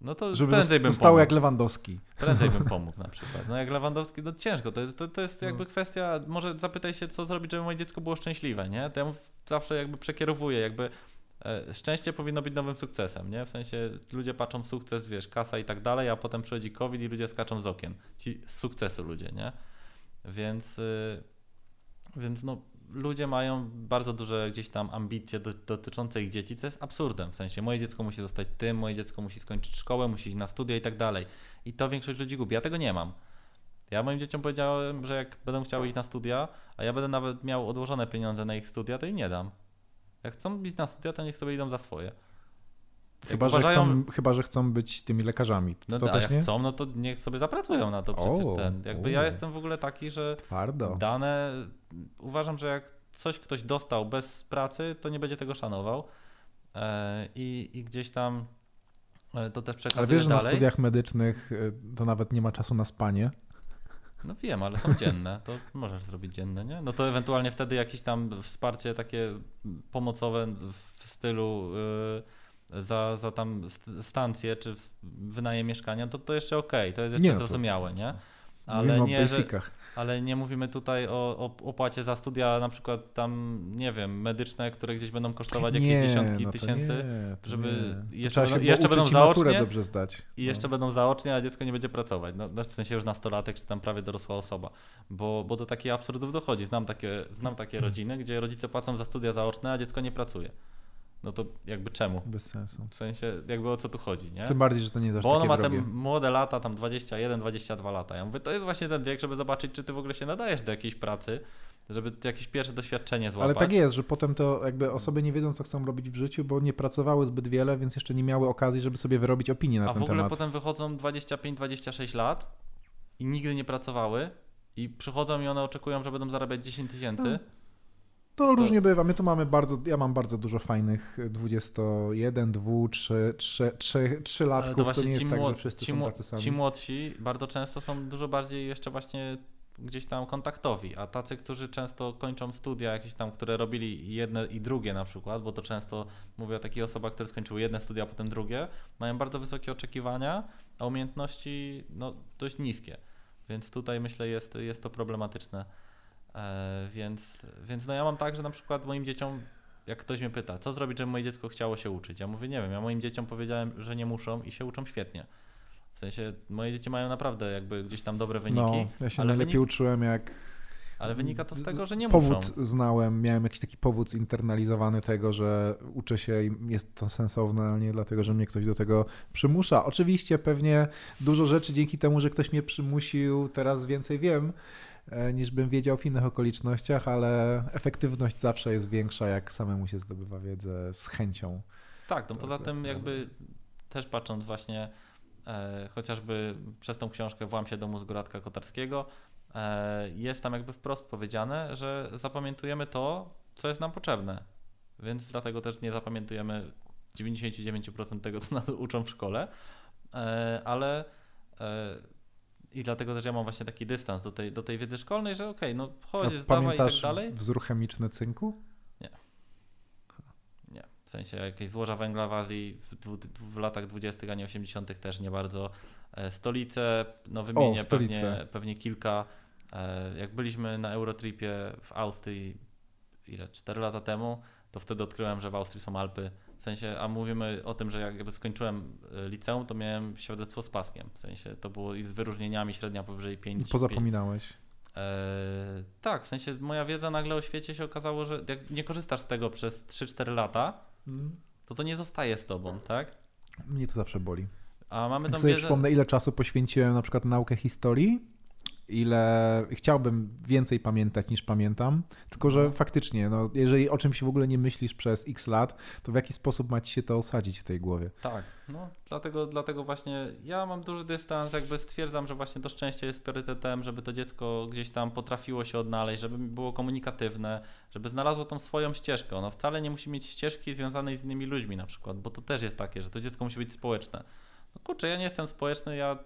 No to Żeby prędzej bym zostało pomógł. jak Lewandowski. Prędzej bym pomógł na przykład. No jak Lewandowski, to ciężko. To jest, to, to jest No. jakby kwestia, może zapytaj się, co zrobić, żeby moje dziecko było szczęśliwe, nie? To ja zawsze jakby przekierowuję, jakby e, szczęście powinno być nowym sukcesem, nie? W sensie ludzie patrzą sukces, wiesz, kasa i tak dalej, a potem przychodzi COVID i ludzie skaczą z okien. Ci z sukcesu ludzie, nie? Więc, y, więc no, ludzie mają bardzo duże gdzieś tam ambicje do, dotyczące ich dzieci, co jest absurdem. W sensie moje dziecko musi zostać tym, moje dziecko musi skończyć szkołę, musi iść na studia i tak dalej. I to większość ludzi gubi. Ja tego nie mam. Ja moim dzieciom powiedziałem, że jak będą chciały iść na studia, a ja będę nawet miał odłożone pieniądze na ich studia, to im nie dam. Jak chcą iść na studia, to niech sobie idą za swoje. Chyba, że uważają- chcą, chyba, że chcą być tymi lekarzami. No to też jak nie? chcą, no to niech sobie zapracują na to przecież O, ten. Jakby ja jestem w ogóle taki, że Twardo. dane, uważam, że jak coś ktoś dostał bez pracy, to nie będzie tego szanował. E, I, i gdzieś tam e, to też Ale przekazuję wiesz, że na studiach medycznych y, to nawet nie ma czasu na spanie. No wiem, ale są dzienne, to możesz zrobić dzienne, nie? No to ewentualnie wtedy jakieś tam wsparcie takie pomocowe w stylu y, za, za tam st- stację czy wynajem mieszkania, to to jeszcze okej, to jest jeszcze Nie, no to- zrozumiałe, nie? Ale nie, że, ale nie mówimy tutaj o, o opłacie za studia na przykład tam, nie wiem, medyczne, które gdzieś będą kosztować jakieś Nie, dziesiątki no to tysięcy nie, to żeby nie. To jeszcze będą- jeszcze będą zaocznie dobrze zdać. i jeszcze będą zaocznie, a dziecko nie będzie pracować. No, w sensie już nastolatek, czy tam prawie dorosła osoba. Bo, bo do takich absurdów dochodzi. Znam takie, znam takie rodziny, gdzie rodzice płacą za studia zaoczne, a dziecko nie pracuje. No to jakby czemu? Bez sensu. W sensie jakby o co tu chodzi, nie? Tym bardziej, że to nie jest Bo ono takie ma drogie. te młode lata, tam 21, 22 lata. Ja mówię, to jest właśnie ten wiek, żeby zobaczyć, czy ty w ogóle się nadajesz do jakiejś pracy, żeby jakieś pierwsze doświadczenie złapać. Ale tak jest, że potem to jakby osoby nie wiedzą, co chcą robić w życiu, bo nie pracowały zbyt wiele, więc jeszcze nie miały okazji, żeby sobie wyrobić opinię na A w ten ogóle temat. potem wychodzą 25-26 lat i nigdy nie pracowały i przychodzą i one oczekują, że będą zarabiać 10 tysięcy. To różnie bywa. My tu mamy bardzo, ja mam bardzo dużo fajnych 21, 2, 3, 3, 3, 3 latków. To, to nie jest tak, że wszyscy są tacy sami. Ci młodsi bardzo często są dużo bardziej jeszcze właśnie gdzieś tam kontaktowi, a tacy, którzy często kończą studia jakieś tam, które robili jedne i drugie na przykład, bo to często mówię o takich osobach, które skończyły jedne studia, a potem drugie, mają bardzo wysokie oczekiwania, a umiejętności no, dość niskie. Więc tutaj myślę jest, jest to problematyczne. E, więc, więc no ja mam tak, że na przykład moim dzieciom, jak ktoś mnie pyta, co zrobić, żeby moje dziecko chciało się uczyć? Ja mówię, nie wiem, ja moim dzieciom powiedziałem, że nie muszą i się uczą świetnie. W sensie moje dzieci mają naprawdę jakby gdzieś tam dobre wyniki. No, ja się ale najlepiej wynik... uczyłem jak ale wynika to z tego, że nie powód muszą. znałem, miałem jakiś taki powód zinternalizowany tego, że uczę się i jest to sensowne, ale nie dlatego, że mnie ktoś do tego przymusza. Oczywiście pewnie dużo rzeczy dzięki temu, że ktoś mnie przymusił, teraz więcej wiem niż bym wiedział w innych okolicznościach, ale efektywność zawsze jest większa, jak samemu się zdobywa wiedzę z chęcią. Tak, no poza tym jakby też patrząc właśnie e, chociażby przez tą książkę Włam się do mózgu Radka Kotarskiego, e, jest tam jakby wprost powiedziane, że zapamiętujemy to, co jest nam potrzebne. Więc dlatego też nie zapamiętujemy 99% tego, co nas uczą w szkole, e, ale e, i dlatego też ja mam właśnie taki dystans do tej, do tej wiedzy szkolnej, że okej, okay, no chodź, zdawaj i tak dalej. wzór chemiczny cynku? sensie jakieś złoża węgla w Azji w, w latach 20., a nie 80. też nie bardzo. E, stolice, no wymienię o, pewnie, pewnie kilka. E, jak byliśmy na Eurotripie w Austrii, ile, 4 lata temu, to wtedy odkryłem, że w Austrii są Alpy. W sensie, a mówimy o tym, że jak jakby skończyłem e, liceum, to miałem świadectwo z paskiem. W sensie to było i z wyróżnieniami średnia powyżej 5. Pozapominałeś. Eee, tak, w sensie moja wiedza nagle o świecie się okazało, że jak nie korzystasz z tego przez 3-4 lata, to to nie zostaje z tobą, tak? Mnie to zawsze boli. A mamy tam wiedzę... przypomnę, ile czasu poświęciłem na przykład naukę historii, ile chciałbym więcej pamiętać niż pamiętam, tylko że no. faktycznie, no, jeżeli o czymś w ogóle nie myślisz przez x lat, to w jaki sposób ma ci się to osadzić w tej głowie? Tak, no dlatego, dlatego właśnie ja mam duży dystans, jakby stwierdzam, że właśnie to szczęście jest priorytetem, żeby to dziecko gdzieś tam potrafiło się odnaleźć, żeby było komunikatywne, żeby znalazło tą swoją ścieżkę. Ono wcale nie musi mieć ścieżki związanej z innymi ludźmi na przykład, bo to też jest takie, że to dziecko musi być społeczne no kurczę, ja nie jestem społeczny, ja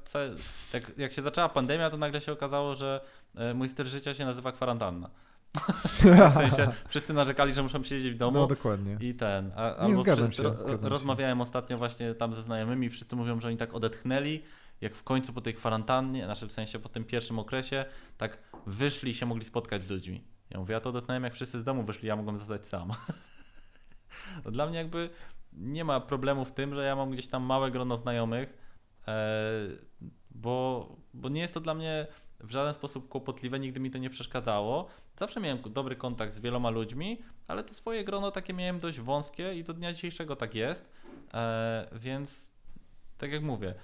jak, jak się zaczęła pandemia, to nagle się okazało, że e, mój styl życia się nazywa kwarantanna. w sensie wszyscy narzekali, że muszą siedzieć w domu. No dokładnie. I ten. A, nie zgadzam się. Zgadzam rozmawiałem się. ostatnio właśnie tam ze znajomymi, wszyscy mówią, że oni tak odetchnęli, jak w końcu po tej kwarantannie, znaczy w sensie po tym pierwszym okresie, tak wyszli i się mogli spotkać z ludźmi. Ja mówię, ja to odetchnąłem, jak wszyscy z domu wyszli, ja mogłem zostać sam. Dla mnie jakby nie ma problemu w tym, że ja mam gdzieś tam małe grono znajomych, e, bo, bo nie jest to dla mnie w żaden sposób kłopotliwe, nigdy mi to nie przeszkadzało. Zawsze miałem dobry kontakt z wieloma ludźmi, ale to swoje grono takie miałem dość wąskie i do dnia dzisiejszego tak jest. E, więc tak jak mówię,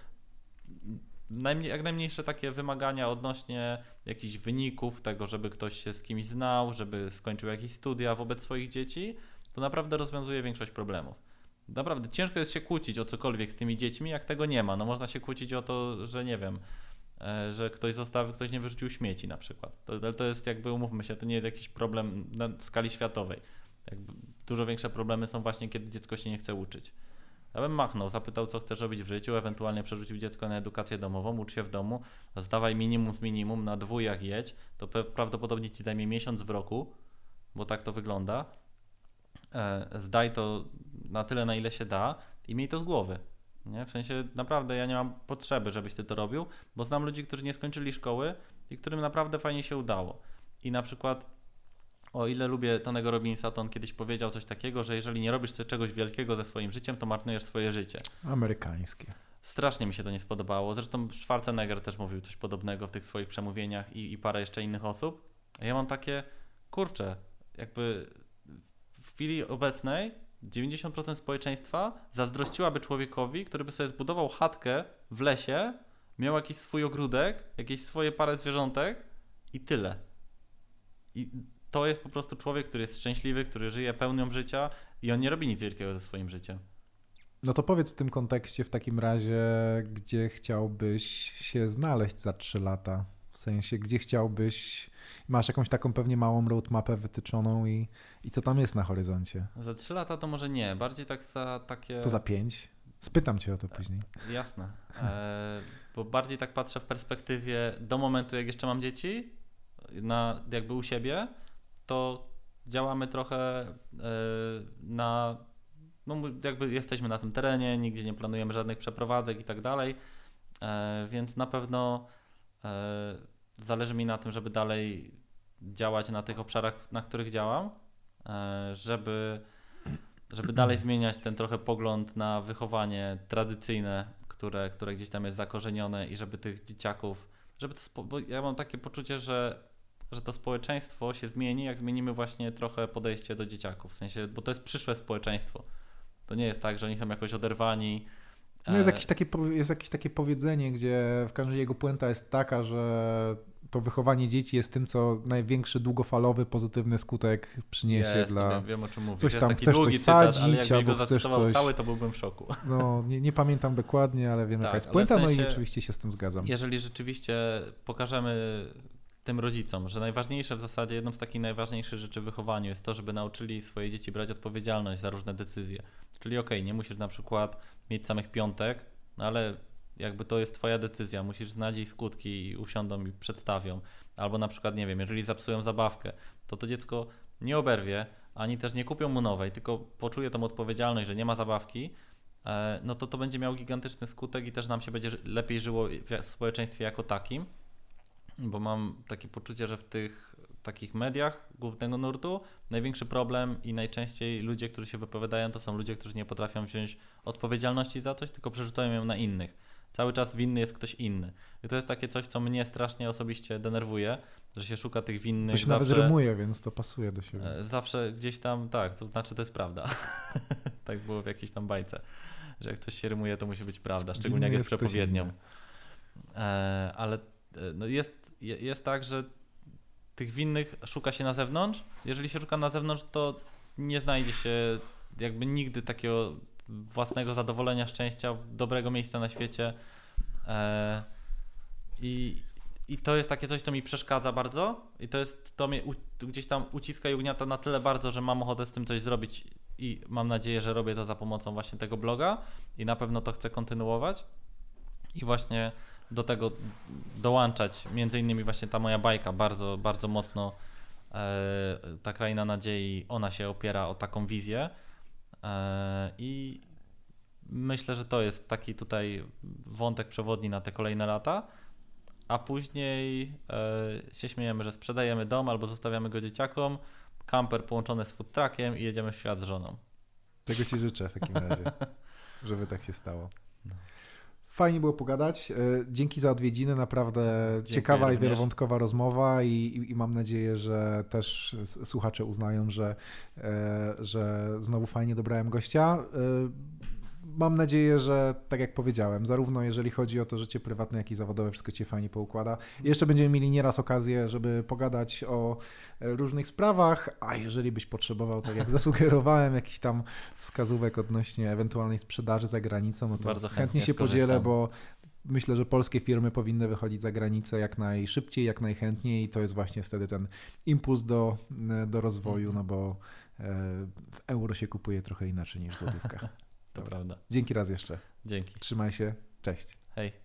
najmniej, jak najmniejsze takie wymagania odnośnie jakichś wyników, tego, żeby ktoś się z kimś znał, żeby skończył jakieś studia wobec swoich dzieci, to naprawdę rozwiązuje większość problemów. Naprawdę ciężko jest się kłócić o cokolwiek z tymi dziećmi, jak tego nie ma. No można się kłócić o to, że nie wiem, e, że ktoś zostawił, ktoś nie wyrzucił śmieci na przykład. To, to jest jakby, umówmy się, to nie jest jakiś problem na skali światowej. Jakby dużo większe problemy są właśnie, kiedy dziecko się nie chce uczyć. Ja bym machnął, zapytał, co chcesz robić w życiu, ewentualnie przerzucił dziecko na edukację domową, ucz się w domu, zdawaj minimum z minimum, na dwójach jedź, to prawdopodobnie ci zajmie miesiąc w roku, bo tak to wygląda. E, zdaj to na tyle, na ile się da i miej to z głowy. Nie? W sensie naprawdę ja nie mam potrzeby, żebyś ty to robił, bo znam ludzi, którzy nie skończyli szkoły i którym naprawdę fajnie się udało. I na przykład o ile lubię Tonego Robinsa, to on kiedyś powiedział coś takiego, że jeżeli nie robisz czegoś wielkiego ze swoim życiem, to marnujesz swoje życie. Amerykańskie. Strasznie mi się to nie spodobało. Zresztą Schwarzenegger też mówił coś podobnego w tych swoich przemówieniach i, i parę jeszcze innych osób. A ja mam takie, kurczę, jakby w chwili obecnej 90% społeczeństwa zazdrościłaby człowiekowi, który by sobie zbudował chatkę w lesie, miał jakiś swój ogródek, jakieś swoje parę zwierzątek i tyle. I to jest po prostu człowiek, który jest szczęśliwy, który żyje pełnią życia i on nie robi nic wielkiego ze swoim życiem. No to powiedz w tym kontekście w takim razie, gdzie chciałbyś się znaleźć za 3 lata? W sensie, gdzie chciałbyś, masz jakąś taką pewnie małą roadmapę wytyczoną i, i co tam jest na horyzoncie? Za trzy lata to może nie, bardziej tak za takie... To za pięć? Spytam cię o to później. Jasne. E, bo bardziej tak patrzę w perspektywie do momentu, jak jeszcze mam dzieci, na, jakby u siebie, to działamy trochę e, na. No, jakby jesteśmy na tym terenie, nigdzie nie planujemy żadnych przeprowadzek i tak dalej, e, więc na pewno e, zależy mi na tym, żeby dalej działać na tych obszarach, na których działam, e, żeby żeby dalej zmieniać ten trochę pogląd na wychowanie tradycyjne, które, które gdzieś tam jest zakorzenione i żeby tych dzieciaków, żeby to, bo ja mam takie poczucie, że, że to społeczeństwo się zmieni, jak zmienimy właśnie trochę podejście do dzieciaków, w sensie, bo to jest przyszłe społeczeństwo. To nie jest tak, że oni są jakoś oderwani, no jest, jakieś takie, jest jakieś takie powiedzenie, gdzie w każdej jego puenta jest taka, że to wychowanie dzieci jest tym, co największy długofalowy, pozytywny skutek przyniesie jest, dla... Wiem, wiem o czym mówisz. Coś tam, chcesz coś cytat, sadzić, ale albo chcesz coś... cały, to byłbym w szoku. No, nie, nie pamiętam dokładnie, ale wiem, tak, jaka jest puenta, w sensie, no i oczywiście się z tym zgadzam. Jeżeli rzeczywiście pokażemy tym rodzicom, że najważniejsze w zasadzie, jedną z takich najważniejszych rzeczy w wychowaniu jest to, żeby nauczyli swoje dzieci brać odpowiedzialność za różne decyzje. Czyli okej, okay, nie musisz na przykład mieć samych piątek, no ale jakby to jest twoja decyzja, musisz znać jej skutki i usiądą i przedstawią. Albo na przykład, nie wiem, jeżeli zapsują zabawkę, to to dziecko nie oberwie, ani też nie kupią mu nowej, tylko poczuje tą odpowiedzialność, że nie ma zabawki, e, no to to będzie miało gigantyczny skutek i też nam się będzie lepiej żyło w społeczeństwie jako takim, bo mam takie poczucie, że w tych takich mediach głównego nurtu największy problem i najczęściej ludzie, którzy się wypowiadają, to są ludzie, którzy nie potrafią wziąć odpowiedzialności za coś, tylko przerzucają ją na innych. Cały czas winny jest ktoś inny. I to jest takie coś, co mnie strasznie osobiście denerwuje, że się szuka tych winnych. To się zawsze, nawet rymuje, więc to pasuje do siebie. E, zawsze gdzieś tam, tak, to znaczy to jest prawda. tak było w jakiejś tam bajce, że jak coś się rymuje, to musi być prawda, szczególnie Winny jak jest, jest przepowiednią. E, ale e, no jest, jest tak, że tych winnych szuka się na zewnątrz. Jeżeli się szuka na zewnątrz, to nie znajdzie się jakby nigdy takiego własnego zadowolenia, szczęścia, dobrego miejsca na świecie. E, I, I to jest takie coś, co mi przeszkadza bardzo i to jest, to mnie u, gdzieś tam uciska i ugniata na tyle bardzo, że mam ochotę z tym coś zrobić i mam nadzieję, że robię to za pomocą właśnie tego bloga i na pewno to chcę kontynuować i właśnie do tego dołączać między innymi właśnie ta moja bajka bardzo, bardzo mocno e, ta kraina nadziei, ona się opiera o taką wizję E, I myślę, że to jest taki tutaj wątek przewodni na te kolejne lata. A później e, się śmiejemy, że sprzedajemy dom albo zostawiamy go dzieciakom, kamper połączony z food truckiem i jedziemy w świat z żoną. Tego ci życzę w takim razie, żeby tak się stało. No. Fajnie było pogadać. E, dzięki za odwiedziny, naprawdę Dziękuję ciekawa również. i wielowątkowa rozmowa i, i, i, mam nadzieję, że też słuchacze uznają, że, e, że znowu fajnie dobrałem gościa. Mam nadzieję, że tak jak powiedziałem, zarówno jeżeli chodzi o to życie prywatne, jak i zawodowe, wszystko cię fajnie poukłada. Jeszcze będziemy mieli nieraz okazję, żeby pogadać o e, różnych sprawach, a jeżeli byś potrzebował, tak jak zasugerowałem, jakiś tam wskazówek odnośnie ewentualnej sprzedaży za granicą, no to Bardzo chętnie, chętnie się skorzystam. podzielę, bo myślę, że polskie firmy powinny wychodzić za granicę jak najszybciej, jak najchętniej i to jest właśnie wtedy ten impuls do, e, do rozwoju, mhm. no bo e, w euro się kupuje trochę inaczej niż w złotówkach. To prawda. Dzięki raz jeszcze. Dzięki. Trzymaj się. Cześć. Hej.